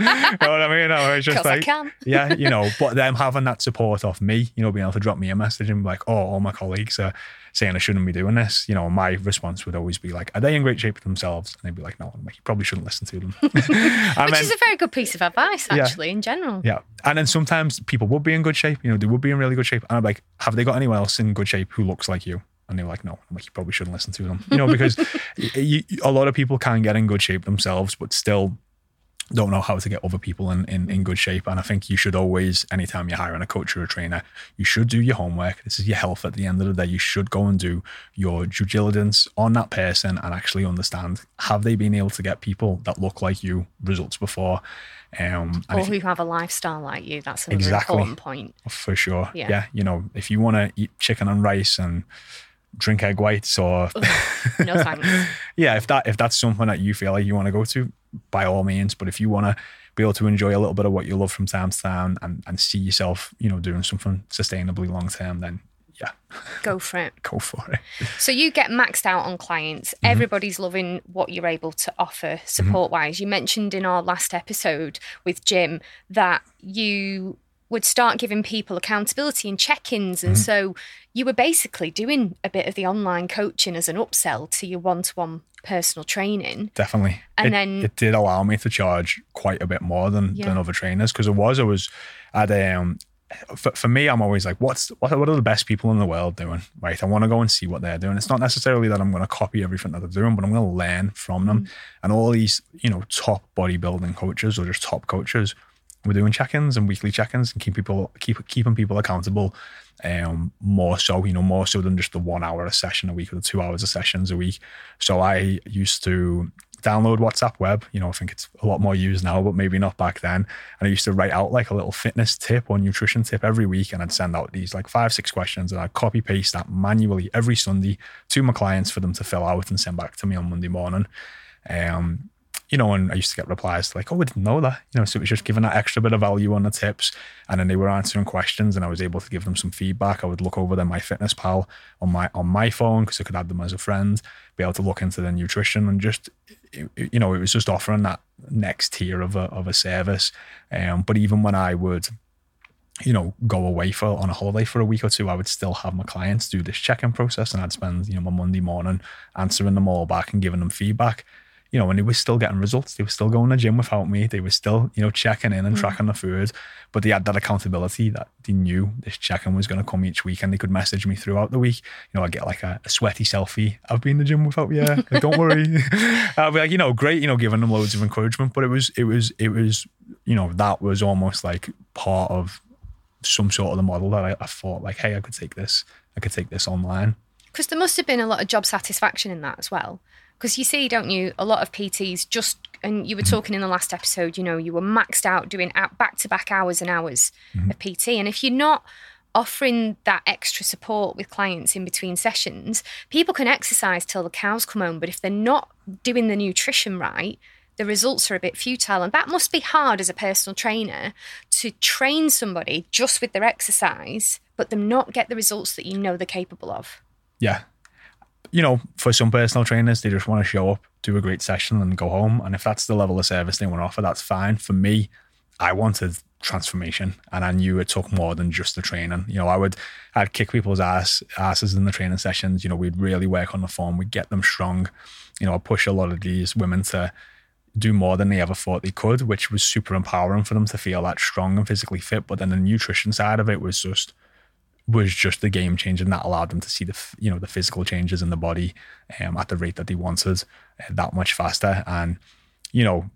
[SPEAKER 2] know what I mean? I was just like,
[SPEAKER 1] can.
[SPEAKER 2] yeah, you know, but them having that support off me, you know, being able to drop me a message and be like, oh, all my colleagues are saying I shouldn't be doing this. You know, my response would always be like, are they in great shape themselves? And they'd be like, no, I'm like, you probably shouldn't listen to them. <laughs> <laughs>
[SPEAKER 1] Which
[SPEAKER 2] then-
[SPEAKER 1] is a very good piece of advice,
[SPEAKER 2] Yeah.
[SPEAKER 1] actually, in general.
[SPEAKER 2] yeah. And then sometimes people would be in good shape, you know, they would be in really good shape. And I'm like, have they got anyone else in good shape who looks like you? And they're like, no. I'm like, you probably shouldn't listen to them, you know, because <laughs> you, a lot of people can get in good shape themselves, but still don't know how to get other people in, in, in good shape. And I think you should always, anytime you're hiring a coach or a trainer, you should do your homework. This is your health at the end of the day. You should go and do your due diligence on that person and actually understand have they been able to get people that look like you results before? Um,
[SPEAKER 1] Or who have a lifestyle like you. That's another
[SPEAKER 2] Exactly.
[SPEAKER 1] important point.
[SPEAKER 2] for sure.
[SPEAKER 1] Yeah.
[SPEAKER 2] Yeah. You know, if you want to eat chicken and rice and drink egg whites or
[SPEAKER 1] No thanks. <laughs>
[SPEAKER 2] yeah, if that if that's something that you feel like you want to go to, by all means. But if you want to be able to enjoy a little bit of what you love from time to time and, and see yourself, you know, doing something sustainably long term, then yeah,
[SPEAKER 1] Go for it. <laughs>
[SPEAKER 2] go for it.
[SPEAKER 1] So you get maxed out on clients.
[SPEAKER 2] Mm-hmm.
[SPEAKER 1] Everybody's loving what you're able to offer support wise. You mentioned in our last episode with Jim that you would start giving people accountability and check-ins
[SPEAKER 2] Mm-hmm.
[SPEAKER 1] and so you were basically doing a bit of the online coaching as an upsell to your one-to-one personal training.
[SPEAKER 2] Definitely.
[SPEAKER 1] And
[SPEAKER 2] it,
[SPEAKER 1] then-
[SPEAKER 2] it did allow me to charge quite a bit more than,
[SPEAKER 1] Yeah.
[SPEAKER 2] than other trainers because it was, I was at um for, for me, I'm always like, what's what, what are the best people in the world doing? Right. I want to go and see what they're doing. It's not necessarily that I'm going to copy everything that they're doing, but I'm going to learn from them. And all these, you know, top bodybuilding coaches or just top coaches, we're doing check-ins and weekly check-ins and keep people keep keeping people accountable. Um, more so, you know, more so than just the one hour a session a week or the two hours of sessions a week. So I used to download WhatsApp web. You know, I think it's a lot more used now, but maybe not back then. And I used to write out like a little fitness tip or nutrition tip every week. And I'd send out these like five, six questions and I'd copy paste that manually every Sunday to my clients for them to fill out and send back to me on Monday morning. Um, you know, and I used to get replies like, "Oh, I didn't know that," you know. So it was just giving that extra bit of value on the tips, and then they were answering questions, and I was able to give them some feedback. I would look over them MyFitnessPal on my on my phone because I could add them as a friend, be able to look into their nutrition, and just you know, it was just offering that next tier of a of a service. Um, but even when I would you know, go away for on a holiday for a week or two, I would still have my clients do this check-in process, and I'd spend you know my Monday morning answering them all back and giving them feedback you know, and they were still getting results. They were still going to the gym without me. They were still, you know, checking in and mm. tracking the food, but they had that accountability that they knew this check-in was going to come each week and they could message me throughout the week. You know, I get like a, a, sweaty selfie. I've been in the gym without you. <laughs> Like, don't worry. <laughs> I'll be like, you know, great, you know, giving them loads of encouragement, but it was, it was, it was, you know, that was almost like part of some sort of the model that I, I thought like, hey, I could take this, I could take this online.
[SPEAKER 1] Because there must have been a lot of job satisfaction in that as well because you see, don't you, a lot of PTs just, and you were talking in the last episode, you know, you were maxed out doing back to back hours and hours mm-hmm. of PT. And if you're not offering that extra support with clients in between sessions, people can exercise till the cows come home. But if they're not doing the nutrition right, the results are a bit futile. And that must be hard as a personal trainer to train somebody just with their exercise, but them not get the results that you know they're capable of.
[SPEAKER 2] Yeah, you know, for some personal trainers, they just want to show up, do a great session, and go home. And if that's the level of service they want to offer, that's fine. For me, I wanted transformation, and I knew it took more than just the training. You know, I would, I'd kick people's ass asses in the training sessions. You know, we'd really work on the form, we'd get them strong. You know, I push a lot of these women to do more than they ever thought they could, which was super empowering for them to feel that strong and physically fit. But then the nutrition side of it was just was just the game changer and that allowed them to see the you know the physical changes in the body um, at the rate that they wanted uh, that much faster and you know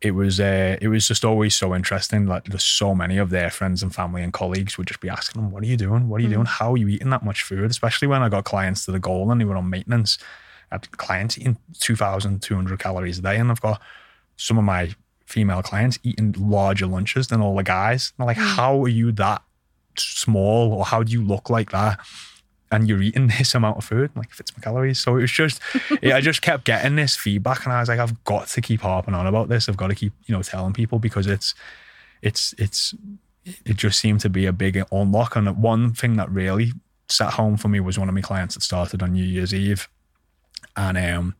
[SPEAKER 2] it was uh, it was just always so interesting like there's so many of their friends and family and colleagues would just be asking them what are you doing what are you mm. doing how are you eating that much food especially when I got clients to the goal and they were on maintenance I had clients eating 2200 calories a day and I've got some of my female clients eating larger lunches than all the guys. And like, mm. how are you that small or how do you look like that? And you're eating <laughs> this amount of food, like fits my calories. So it was just, <laughs> I just kept getting this feedback, and I was like, I've got to keep harping on about this. I've got to keep, you know, telling people because it's, it's, it's, it just seemed to be a big unlock. And one thing that really sat home for me was one of my clients that started on New Year's Eve, and um,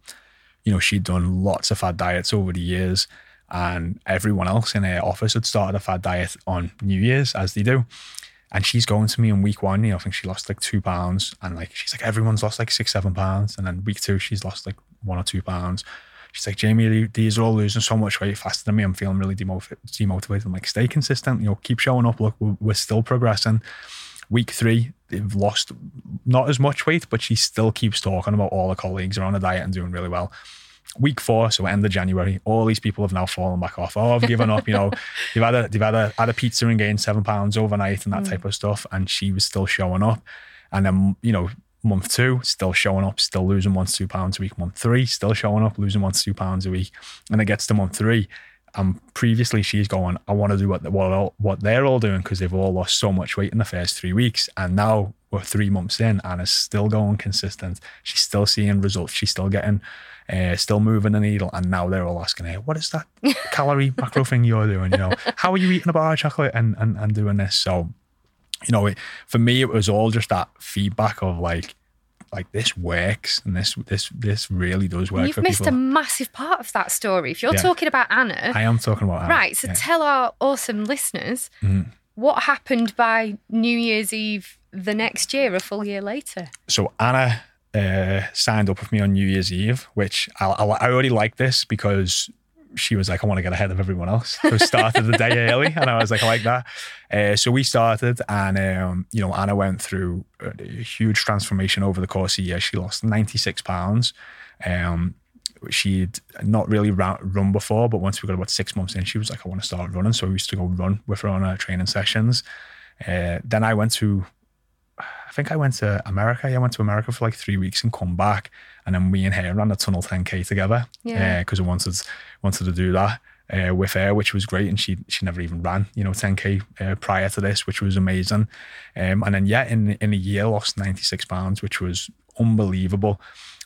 [SPEAKER 2] you know, she'd done lots of fad diets over the years, and everyone else in her office had started a fad diet on New Year's, as they do. And she's going to me in week one, you know, I think she lost like two pounds. And like, she's like, everyone's lost like six, seven pounds. And then week two, she's lost like one or two pounds. She's like, Jaymie, these are all losing so much weight faster than me. I'm feeling really demotivated. I'm like, stay consistent, you know, keep showing up. Look, we're, we're still progressing. Week three, they've lost not as much weight, but she still keeps talking about all her colleagues are on a diet and doing really well week four, so end of January, all these people have now fallen back off. Oh, I've given up. You know, <laughs> they've had a they've had a had a pizza and gained seven pounds overnight and that mm. type of stuff. And she was still showing up. And then you know, month two, still showing up, still losing one to two pounds a week. Month three, still showing up, losing one to two pounds a week. And it gets to month three. And previously, she's going, I want to do what what what they're all doing because they've all lost so much weight in the first three weeks. And now we're three months in, and is still going consistent. She's still seeing results. She's still getting uh, still moving the needle. And now they're all asking, hey, what is that <laughs> calorie macro thing you're doing? You know, how are you eating a bar of chocolate and, and, and doing this? So, you know, it, for me, it was all just that feedback of like, like this works and this this this really does work.
[SPEAKER 1] You've missed
[SPEAKER 2] people.
[SPEAKER 1] a massive part of that story. If you're yeah. talking about Anna,
[SPEAKER 2] I am talking about Anna.
[SPEAKER 1] Right. So yeah. tell our awesome listeners mm. what happened by New Year's Eve the next year, a full year later.
[SPEAKER 2] So Anna uh, signed up with me on New Year's Eve, which I, I, I already like this because she was like, I want to get ahead of everyone else. So started the day <laughs> early, and I was like, I like that. Uh, so we started, and um, you know, Anna went through a huge transformation over the course of a year. She lost 96 pounds. Um, she'd not really run before, but once we got about six months in, she was like, I want to start running. So we used to go run with her on our training sessions. Uh, then I went to I think I went to America. Yeah, I went to America for like three weeks and come back, and then we and her ran the tunnel 10k together. Yeah, because uh, I wanted wanted to do that. Uh, with her, which was great, and she she never even ran, you know, 10k uh, prior to this, which was amazing. Um, and then yeah, in in a year, lost 96 pounds, which was unbelievable.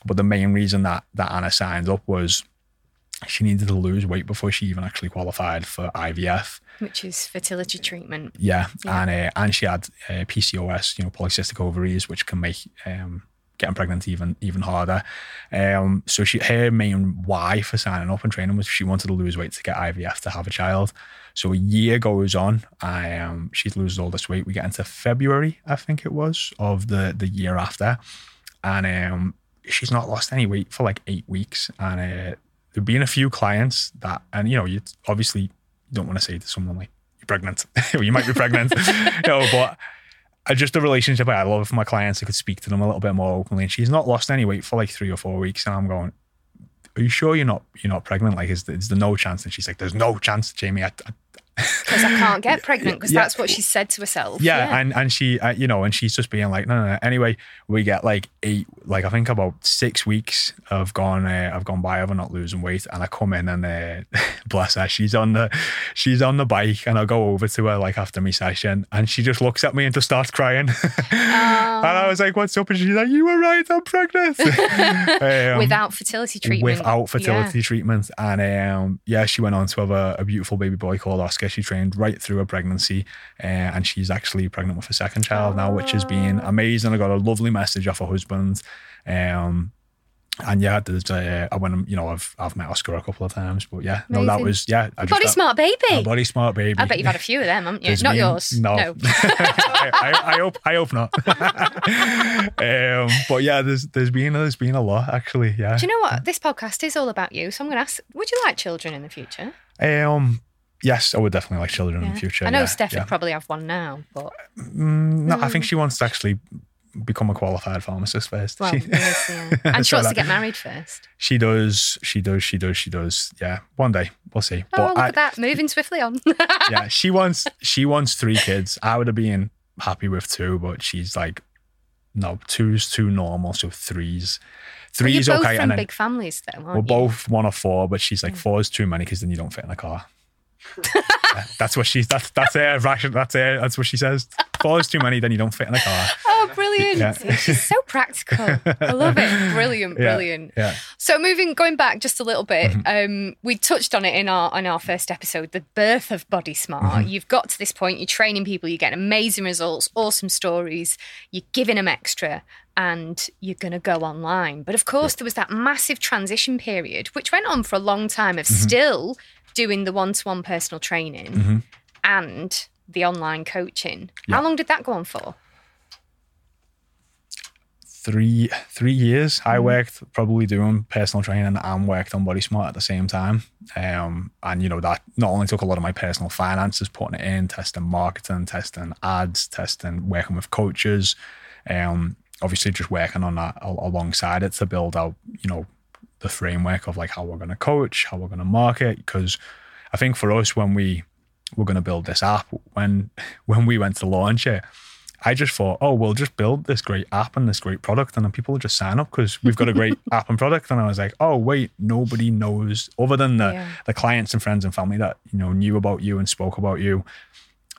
[SPEAKER 2] But the main reason that that Anna signed up was she needed to lose weight before she even actually qualified for IVF.
[SPEAKER 1] Which is fertility treatment.
[SPEAKER 2] Yeah, yeah. and uh, and she had uh, PCOS, you know, polycystic ovaries, which can make um, getting pregnant even even harder. Um, so she her main why for signing up and training was she wanted to lose weight to get IVF to have a child. So a year goes on, I um, she loses all this weight. We get into February, I think it was, of the the year after, and um, she's not lost any weight for like eight weeks. And uh, there've been a few clients that, and you know, you obviously don't want to say to someone like you're pregnant, <laughs> you might be pregnant, <laughs> you know, but I just the relationship I love with my clients. I could speak to them a little bit more openly. And she's not lost any weight for like three or four weeks, and I'm going, "Are you sure you're not you're not pregnant? Like, is, is there no chance?" And she's like, "There's no chance, Jaymie. I, I,
[SPEAKER 1] because I can't get <laughs> pregnant because yeah. that's what she said to herself.
[SPEAKER 2] Yeah, yeah. and and she, uh, you know, and she's just being like, no, no, no. Anyway, we get like eight, like I think about six weeks have gone, uh, I've gone by of not losing weight, and I come in and uh, <laughs> bless her, she's on the, she's on the bike, and I go over to her like after my session, and she just looks at me and just starts crying, <laughs> and I was like, what's up? And she's like, you were right, I'm pregnant.
[SPEAKER 1] um, without fertility treatment.
[SPEAKER 2] Without fertility yeah. treatment, and um, yeah, she went on to have a, a beautiful baby boy called Oscar she trained right through her pregnancy, uh, and she's actually pregnant with a second child now, which has been amazing. I got a lovely message off her husband. Um, and yeah, there's uh, I went, you know, I've I've met Oscar a couple of times, but yeah, Amazing. no, that was yeah.
[SPEAKER 1] I body smart baby,
[SPEAKER 2] body smart baby.
[SPEAKER 1] I bet you've had a few of them, haven't you? There's not been, yours.
[SPEAKER 2] No,
[SPEAKER 1] no. <laughs>
[SPEAKER 2] I, I, I, hope I hope not. <laughs> um, but yeah, there's there's been there's been a lot actually. Yeah.
[SPEAKER 1] Do you know what this podcast is all about? You, so I'm going to ask: Would you like children in the future?
[SPEAKER 2] Um, Yes, I would definitely like children yeah. in the future.
[SPEAKER 1] I know
[SPEAKER 2] yeah,
[SPEAKER 1] Steph
[SPEAKER 2] yeah.
[SPEAKER 1] would probably have one now, but
[SPEAKER 2] mm, no. I think she wants to actually become a qualified pharmacist first.
[SPEAKER 1] Well, she, yes, <laughs> yeah. and she wants to get married first.
[SPEAKER 2] She does. She does. She does. She does. Yeah, one day we'll see.
[SPEAKER 1] Oh, but look at that, moving swiftly on. <laughs>
[SPEAKER 2] yeah, she wants. She wants three kids. I would have been happy with two, but she's like, no, two's too normal. So threes. Three's
[SPEAKER 1] well,
[SPEAKER 2] okay.
[SPEAKER 1] and then, big families, though.
[SPEAKER 2] We're you? both one or four, but she's like, four is too many because then you don't fit in a car that's what she's. That's that's her ration. That's her. That's what she says. Falls too many, then you don't fit in the car.
[SPEAKER 1] Oh, brilliant! Yeah. <laughs> She's so practical. I love it. Brilliant, <laughs> brilliant.
[SPEAKER 2] Yeah. yeah.
[SPEAKER 1] So moving, going back just a little bit, mm-hmm. um, we touched on it in our in our first episode, the birth of Body Smart. Mm-hmm. You've got to this point. You're training people. You're getting amazing results, awesome stories. You're giving them extra, and you're going to go online. But of course, there was that massive transition period, which went on for a long time of mm-hmm. still doing the one to one personal training mm-hmm. and the online coaching. Yeah. How long did that go on for?
[SPEAKER 2] Three three years. Mm. I worked probably doing personal training and worked on Body Smart at the same time. Um, and you know that not only took a lot of my personal finances, putting it in, testing marketing, testing ads, testing working with coaches. Um, obviously just working on that alongside it to build out, you know, the framework of like how we're going to coach, how we're going to market. Because I think for us, when we were going to build this app, when <laughs> when we went to launch it, I just thought, oh, we'll just build this great app and this great product, and then people will just sign up because we've got a great <laughs> app and product. And I was like, oh, wait, nobody knows other than the yeah. the clients and friends and family that you know knew about you and spoke about you.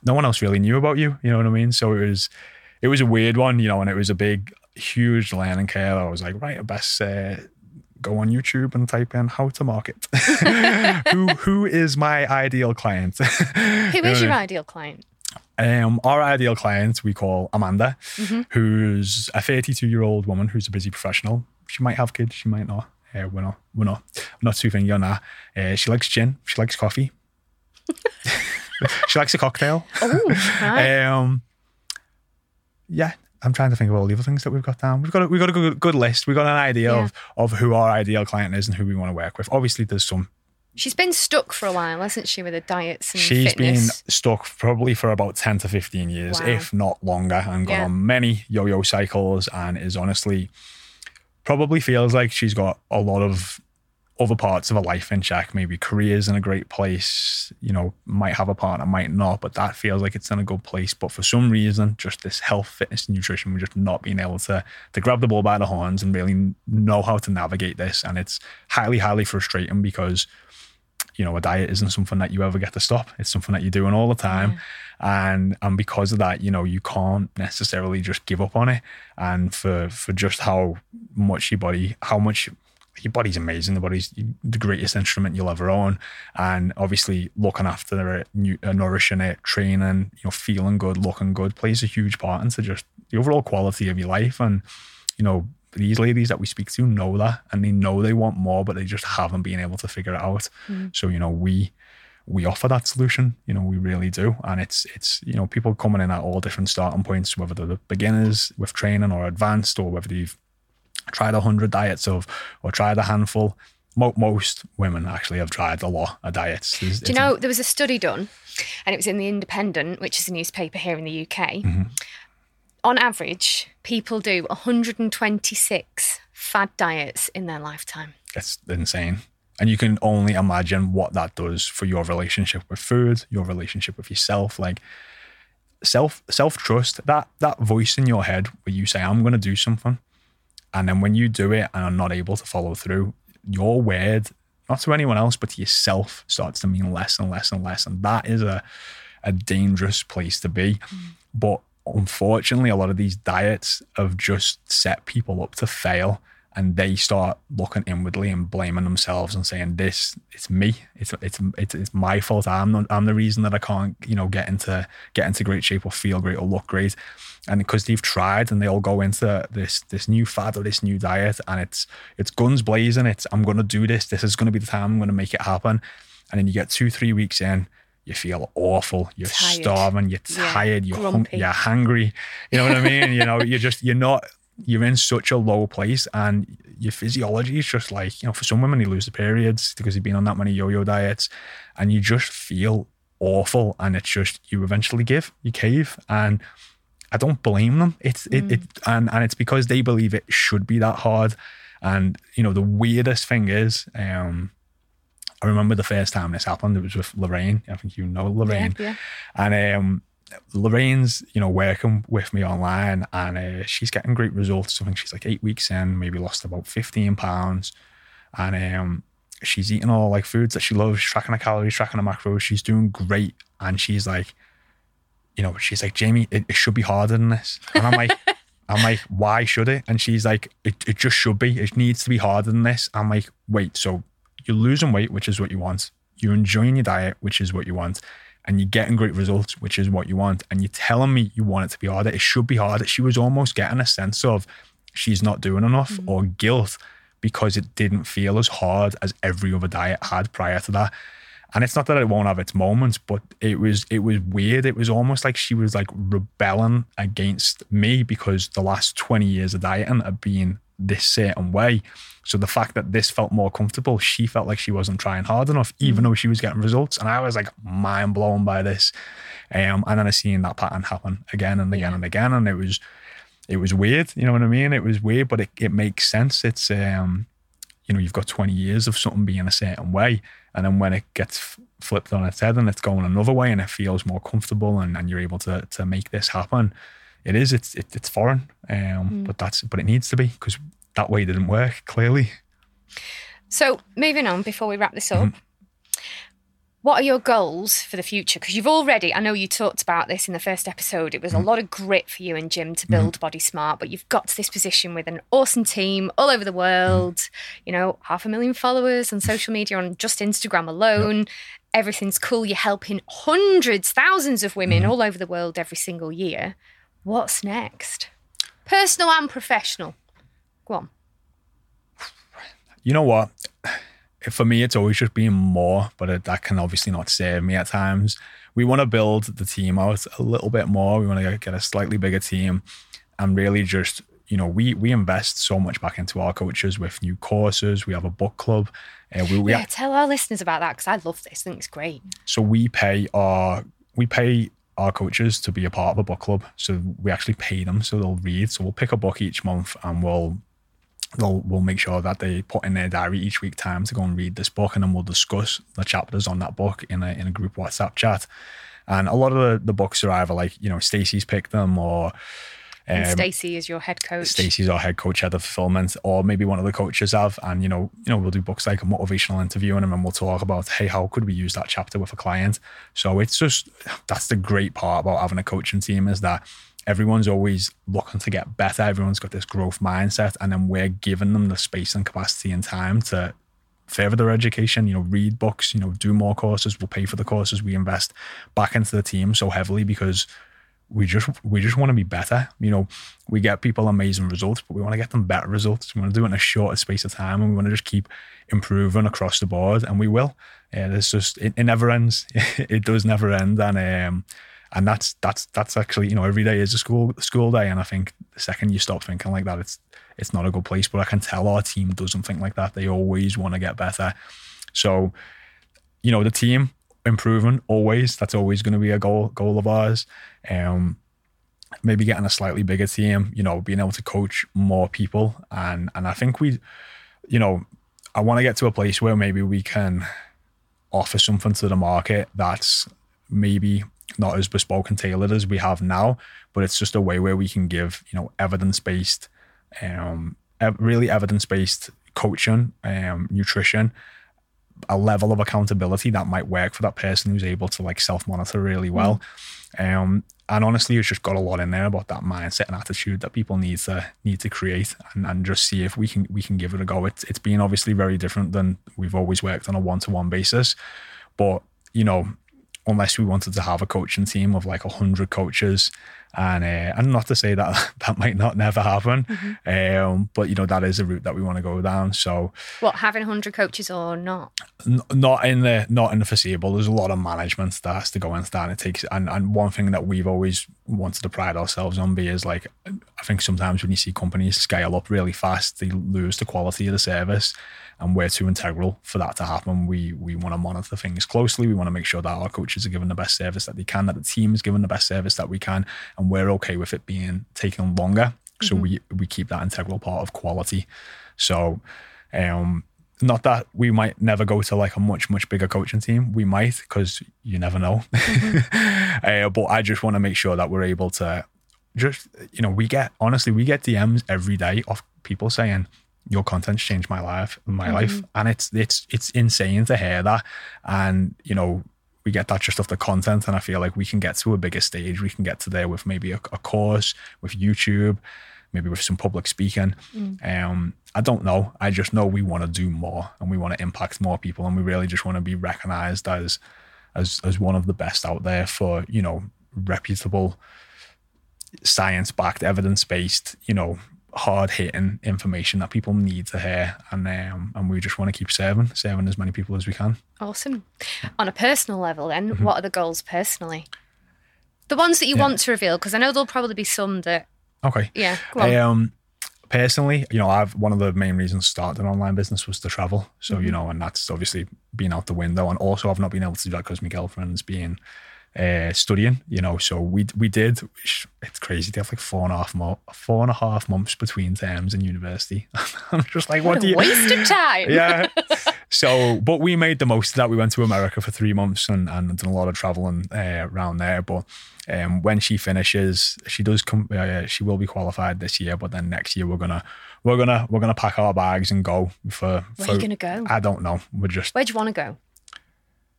[SPEAKER 2] No one else really knew about you. You know what I mean? So it was it was a weird one, you know, and it was a big, huge learning curve. I was like, right, I best uh, go on YouTube and type in how to market. <laughs> who who is my ideal client?
[SPEAKER 1] who is your <laughs> ideal client?
[SPEAKER 2] Um, our ideal client we call Amanda, mm-hmm. who's a 32 year old woman who's a busy professional. She might have kids, she might not. Uh, we're not, we're not, we're not too thingy on that. Uh, she likes gin, she likes coffee, <laughs> she likes a cocktail.
[SPEAKER 1] Oh, um,
[SPEAKER 2] yeah, I'm trying to think of all the other things that we've got down. We've got a, we've got a good, good list. We've got an idea yeah. of of who our ideal client is and who we want to work with. Obviously, there's some.
[SPEAKER 1] She's been stuck for a while, hasn't she, with her diets and
[SPEAKER 2] She's
[SPEAKER 1] fitness?
[SPEAKER 2] been stuck probably for about ten to fifteen years, wow. if not longer, and gone yeah. on many yo-yo cycles, and is honestly probably feels like she's got a lot of other parts of a life in check. Maybe career's in a great place, you know, might have a partner, might not, but that feels like it's in a good place. But for some reason, just this health, fitness, and nutrition, we're just not being able to to grab the ball by the horns and really know how to navigate this. And it's highly, highly frustrating because you know, a diet isn't something that you ever get to stop. It's something that you're doing all the time. Yeah. And and because of that, you know, you can't necessarily just give up on it. And for for just how much your body, how much your body's amazing. The body's the greatest instrument you'll ever own, and obviously looking after it, uh, nourishing it, training, you know, feeling good, looking good plays a huge part into just the overall quality of your life. And you know, these ladies that we speak to know that, and they know they want more, but they just haven't been able to figure it out. Mm. So you know, we we offer that solution. You know, we really do, and it's it's you know people coming in at all different starting points, whether they're the beginners with training or advanced, or whether they've tried a hundred diets of or tried a handful. most women actually have tried a lot of diets.
[SPEAKER 1] There's, Do you know there was a study done, and it was in the Independent, which is a newspaper here in the UK. Mm-hmm. On average, people do 126 fad diets in their lifetime.
[SPEAKER 2] It's insane. And you can only imagine what that does for your relationship with food, your relationship with yourself. Like self self trust, that that voice in your head where you say, I'm gonna do something and then when you do it and are not able to follow through, your word, not to anyone else, but to yourself, starts to mean less and less and less. And that is a, a dangerous place to be. Mm. But unfortunately, a lot of these diets have just set people up to fail and they start looking inwardly and blaming themselves and saying this it's me it's it's it's, it's my fault i'm not, i'm the reason that i can't you know get into get into great shape or feel great or look great and because they've tried and they all go into this this new fad or this new diet and it's it's guns blazing it's i'm going to do this this is going to be the time i'm going to make it happen. And then you get two three weeks in you feel awful you're tired. starving you're tired yeah, you're hung, you're hungry you know what i mean? You know you're just you're not you're in such a low place and your physiology is just like you know for some women they lose the periods because they've been on that many yo-yo diets and you just feel awful and it's just you eventually give you cave and I don't blame them. It's mm. it, it and and it's because they believe it should be that hard. And you know the weirdest thing is, um, I remember the first time this happened. It was with Lorraine. I think you know Lorraine. Yeah, yeah. And um, Lorraine's you know working with me online, and uh, she's getting great results. I think she's like eight weeks in, maybe lost about fifteen pounds, and um, she's eating all like foods that she loves, tracking her calories, tracking her macros. She's doing great, and she's like you know, she's like, Jaymie, it, it should be harder than this. And I'm like, <laughs> I'm like, why should it? And she's like, it, it just should be. It needs to be harder than this. I'm like, wait, so you're losing weight, which is what you want. You're enjoying your diet, which is what you want. And you're getting great results, which is what you want. And you're telling me you want it to be harder. It should be harder. She was almost getting a sense of she's not doing enough mm-hmm. or guilt because it didn't feel as hard as every other diet had prior to that. And it's not that it won't have its moments, but it was it was weird. It was almost like she was like rebelling against me because the last 20 years of dieting have been this certain way. So the fact that this felt more comfortable, she felt like she wasn't trying hard enough, even mm. though she was getting results. And I was like mind blown by this. Um, and then I seen that pattern happen again and again yeah. and again. And it was it was weird, you know what I mean? It was weird, but it, it makes sense. It's um, you know, you've got 20 years of something being a certain way. And then when it gets flipped on its head and it's going another way and it feels more comfortable and, and you're able to to make this happen, it is, it's it, it's foreign. Um, mm. but that's but it needs to be because that way didn't work, clearly.
[SPEAKER 1] So moving on before we wrap this up. Mm-hmm what are your goals for the future? Because you've already, I know you talked about this in the first episode, it was mm. a lot of grit for you and Jim to build mm. Body Smart, but you've got to this position with an awesome team all over the world, mm. you know, half a million followers on social media on just Instagram alone. Yep. Everything's cool. You're helping hundreds, thousands of women mm-hmm. all over the world every single year. What's next? Personal and professional. Go on.
[SPEAKER 2] You know what? For me, it's always just being more, but it, that can obviously not save me at times. We want to build the team out a little bit more. We want to get a slightly bigger team and really just, you know, we we invest so much back into our coaches with new courses. We have a book club.
[SPEAKER 1] Uh, we, we yeah, have, tell our listeners about that because I love this. I think it's great.
[SPEAKER 2] So we pay our we pay our coaches to be a part of a book club. So we actually pay them so they'll read. So we'll pick a book each month and we'll they'll we'll make sure that they put in their diary each week time to go and read this book, and then we'll discuss the chapters on that book in a in a group WhatsApp chat. And a lot of the, the books are either like you know Stacey's picked them or.
[SPEAKER 1] Um, Stacey is your head coach.
[SPEAKER 2] Stacey's our head coach, head of fulfillment, or maybe one of the coaches have. And you know, you know, we'll do books like a motivational interview, and then we'll talk about, hey, how could we use that chapter with a client? So it's just that's the great part about having a coaching team is that everyone's always looking to get better. Everyone's got this growth mindset, and then we're giving them the space and capacity and time to further their education. You know, read books. You know, do more courses. We'll pay for the courses. We invest back into the team so heavily because we just we just want to be better. You know, we get people amazing results, but we want to get them better results. We want to do it in a shorter space of time, and we want to just keep improving across the board, and we will. Yeah, it's just it, it never ends. <laughs> it does never end, and um, and that's that's that's actually you know every day is a school school day, and I think the second you stop thinking like that, it's it's not a good place. But I can tell our team doesn't think like that. They always want to get better. So, you know, the team improving always. That's always going to be a goal goal of ours. Um, maybe getting a slightly bigger team. You know, being able to coach more people, and and I think we, you know, I want to get to a place where maybe we can offer something to the market that's maybe not as bespoke and tailored as we have now, but it's just a way where we can give you know evidence based, um, really evidence based coaching, um, nutrition, a level of accountability that might work for that person who's able to like self monitor really well. Mm. Um, and honestly, it's just got a lot in there about that mindset and attitude that people need to need to create and, and just see if we can we can give it a go. It's it's been obviously very different than we've always worked on a one to one basis, but you know unless we wanted to have a coaching team of like 100 coaches. And uh, and not to say that <laughs> that might not never happen mm-hmm. um, but you know that is a route that we want to go down. So
[SPEAKER 1] what having 100 coaches or not?
[SPEAKER 2] N- not in the not in the foreseeable. There's a lot of management that has to go into that and it takes and, and one thing that we've always wanted to pride ourselves on be is like i think sometimes when you see companies scale up really fast they lose the quality of the service and we're too integral for that to happen. We we want to monitor things closely. We want to make sure that our coaches are given the best service that they can, that the team is given the best service that we can, and we're okay with it being taken longer. So mm-hmm. we we keep that integral part of quality. So, um, not that we might never go to like a much much bigger coaching team. We might because you never know. Mm-hmm. <laughs> uh, but I just want to make sure that we're able to just you know we get honestly we get DMs every day of people saying your content's changed my life, my mm-hmm. life, and it's it's it's insane to hear that. And you know, we get that just off the content, and I feel like we can get to a bigger stage. We can get to there with maybe a, a course, with YouTube, maybe with some public speaking. Mm. Um, I don't know. I just know we want to do more, and we want to impact more people, and we really just want to be recognized as as as one of the best out there for you know reputable science backed evidence based you know hard hitting information that people need to hear, and um, and we just want to keep serving, serving as many people as we can.
[SPEAKER 1] Awesome. On a personal level, then, mm-hmm. what are the goals personally? The ones that you yeah. want to reveal, because I know there'll probably be some that.
[SPEAKER 2] Okay.
[SPEAKER 1] Yeah.
[SPEAKER 2] Um, personally, you know, I've one of the main reasons to start an online business was to travel. So mm-hmm. you know, and that's obviously been out the window, and also I've not been able to do that because my girlfriend's being uh, studying, you know. So we we did. It's crazy. They have like four and a half mo- four and a half months between terms in university. <laughs> I'm just like, what, what do you?
[SPEAKER 1] waste of time. <laughs>
[SPEAKER 2] yeah. <laughs> So, but we made the most of that. We went to America for three months and and done a lot of traveling uh, around there. But um, when she finishes, she does come. Uh, she will be qualified this year. But then next year we're gonna we're gonna we're gonna pack our bags and go for.
[SPEAKER 1] Where
[SPEAKER 2] for,
[SPEAKER 1] are you gonna go?
[SPEAKER 2] I don't know. We're just.
[SPEAKER 1] Where do you want to go?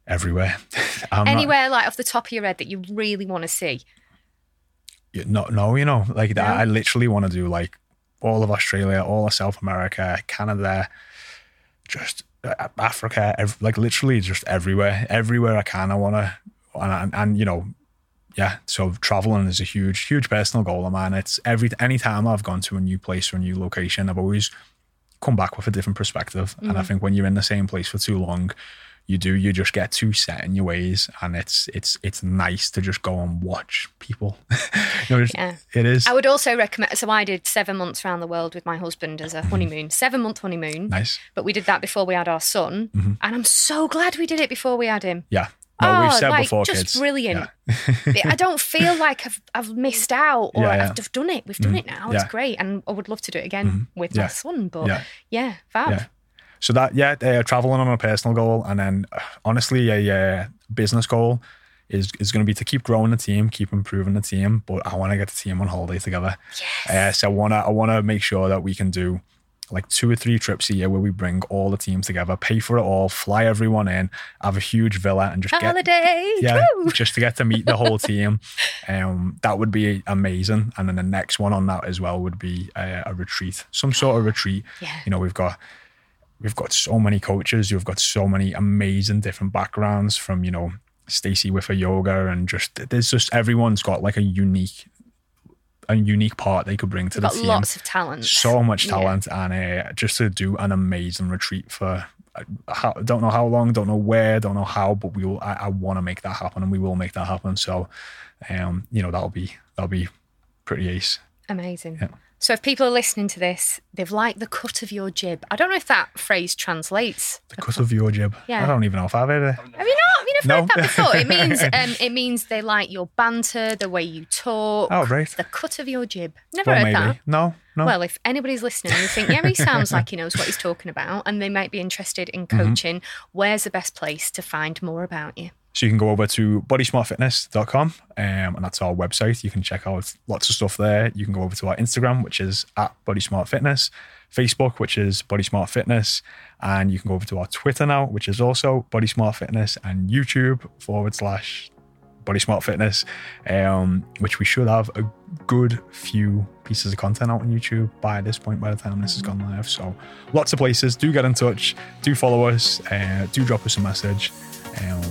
[SPEAKER 2] Everywhere. <laughs>
[SPEAKER 1] Anywhere not, like off the top of your head that you really want to see?
[SPEAKER 2] No, no, you know, like no? I literally want to do like all of Australia, all of South America, Canada, just uh, Africa, like literally just everywhere, everywhere I can. I want to, and, and, you know, yeah. So traveling is a huge, huge personal goal of mine. It's every any time I've gone to a new place or a new location, I've always come back with a different perspective. Mm-hmm. And I mm. think when you're in the same place for too long, you do you just get too set in your ways and it's it's it's nice to just go and watch people <laughs> you know, yeah. it is
[SPEAKER 1] i would also recommend so i did seven months around the world with my husband as a mm-hmm. honeymoon seven month honeymoon
[SPEAKER 2] nice
[SPEAKER 1] but we did that before we had our son mm-hmm. and i'm so glad we did it before we had him
[SPEAKER 2] yeah no, oh, we've said
[SPEAKER 1] like,
[SPEAKER 2] before,
[SPEAKER 1] just
[SPEAKER 2] kids.
[SPEAKER 1] brilliant. Yeah. I don't feel like I've I've missed out or yeah, yeah. I've done it. We've done mm-hmm. it now. It's great, and I would love to do it again mm-hmm. with my son. But yeah, fab.
[SPEAKER 2] So that yeah, uh, traveling on a personal goal, and then uh, honestly a uh, business goal is is going to be to keep growing the team, keep improving the team. But I want to get the team on holiday together.
[SPEAKER 1] Yes.
[SPEAKER 2] Uh, so I want to I want to make sure that we can do like two or three trips a year where we bring all the team together, pay for it all, fly everyone in, have a huge villa, and just get
[SPEAKER 1] Holiday.
[SPEAKER 2] yeah,
[SPEAKER 1] Woo!
[SPEAKER 2] just to get to meet the whole team. Um, that would be amazing. And then the next one on that as well would be a, a retreat, some sort of retreat.
[SPEAKER 1] Yeah.
[SPEAKER 2] You know, we've got we've got so many coaches who've got so many amazing different backgrounds from you know Stacey with her yoga and just there's just everyone's got like a unique a unique part they could bring to
[SPEAKER 1] We've
[SPEAKER 2] the
[SPEAKER 1] got
[SPEAKER 2] team
[SPEAKER 1] lots of talent.
[SPEAKER 2] so much
[SPEAKER 1] Yeah.
[SPEAKER 2] talent and uh, just to do an amazing retreat for uh, don't know how long don't know where don't know how but we will i, I want to make that happen and we will make that happen so um you know that'll be that'll be pretty ace
[SPEAKER 1] Amazing.
[SPEAKER 2] Yeah.
[SPEAKER 1] So if people are listening to this, they've liked the cut of your jib. I don't know if that phrase translates.
[SPEAKER 2] the cut of your jib
[SPEAKER 1] Yeah.
[SPEAKER 2] i don't even know if i've heard it
[SPEAKER 1] Have you not? Have you never
[SPEAKER 2] No.
[SPEAKER 1] heard that before? It means <laughs> um, it means they like your banter, the way you talk,
[SPEAKER 2] oh great
[SPEAKER 1] the cut of your jib. Never
[SPEAKER 2] well
[SPEAKER 1] heard
[SPEAKER 2] maybe
[SPEAKER 1] that.
[SPEAKER 2] no no
[SPEAKER 1] Well, if anybody's listening and they think, yeah, he sounds like he knows what he's talking about, and they might be interested in
[SPEAKER 2] Mm-hmm.
[SPEAKER 1] coaching, where's the best place to find more about you?
[SPEAKER 2] So you can go over to bodysmartfitness.com um, and that's our website. You can check out lots of stuff there. You can go over to our Instagram, which is at bodysmartfitness, Facebook, which is bodysmartfitness, and you can go over to our Twitter now, which is also bodysmartfitness, and YouTube forward slash bodysmartfitness, um, which we should have a good few pieces of content out on YouTube by this point by the time this has gone live. So lots of places. Do get in touch. Do follow us. Uh, do drop us a message. Um,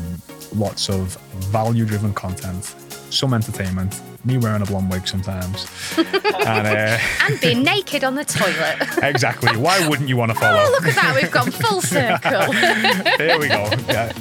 [SPEAKER 2] lots of value driven content, some entertainment, me wearing a blonde wig sometimes. <laughs> and uh,
[SPEAKER 1] And being naked on the toilet. <laughs>
[SPEAKER 2] exactly, why wouldn't you want to <laughs> follow?
[SPEAKER 1] Oh, look at that. We've gone full circle.
[SPEAKER 2] There we go. Yeah.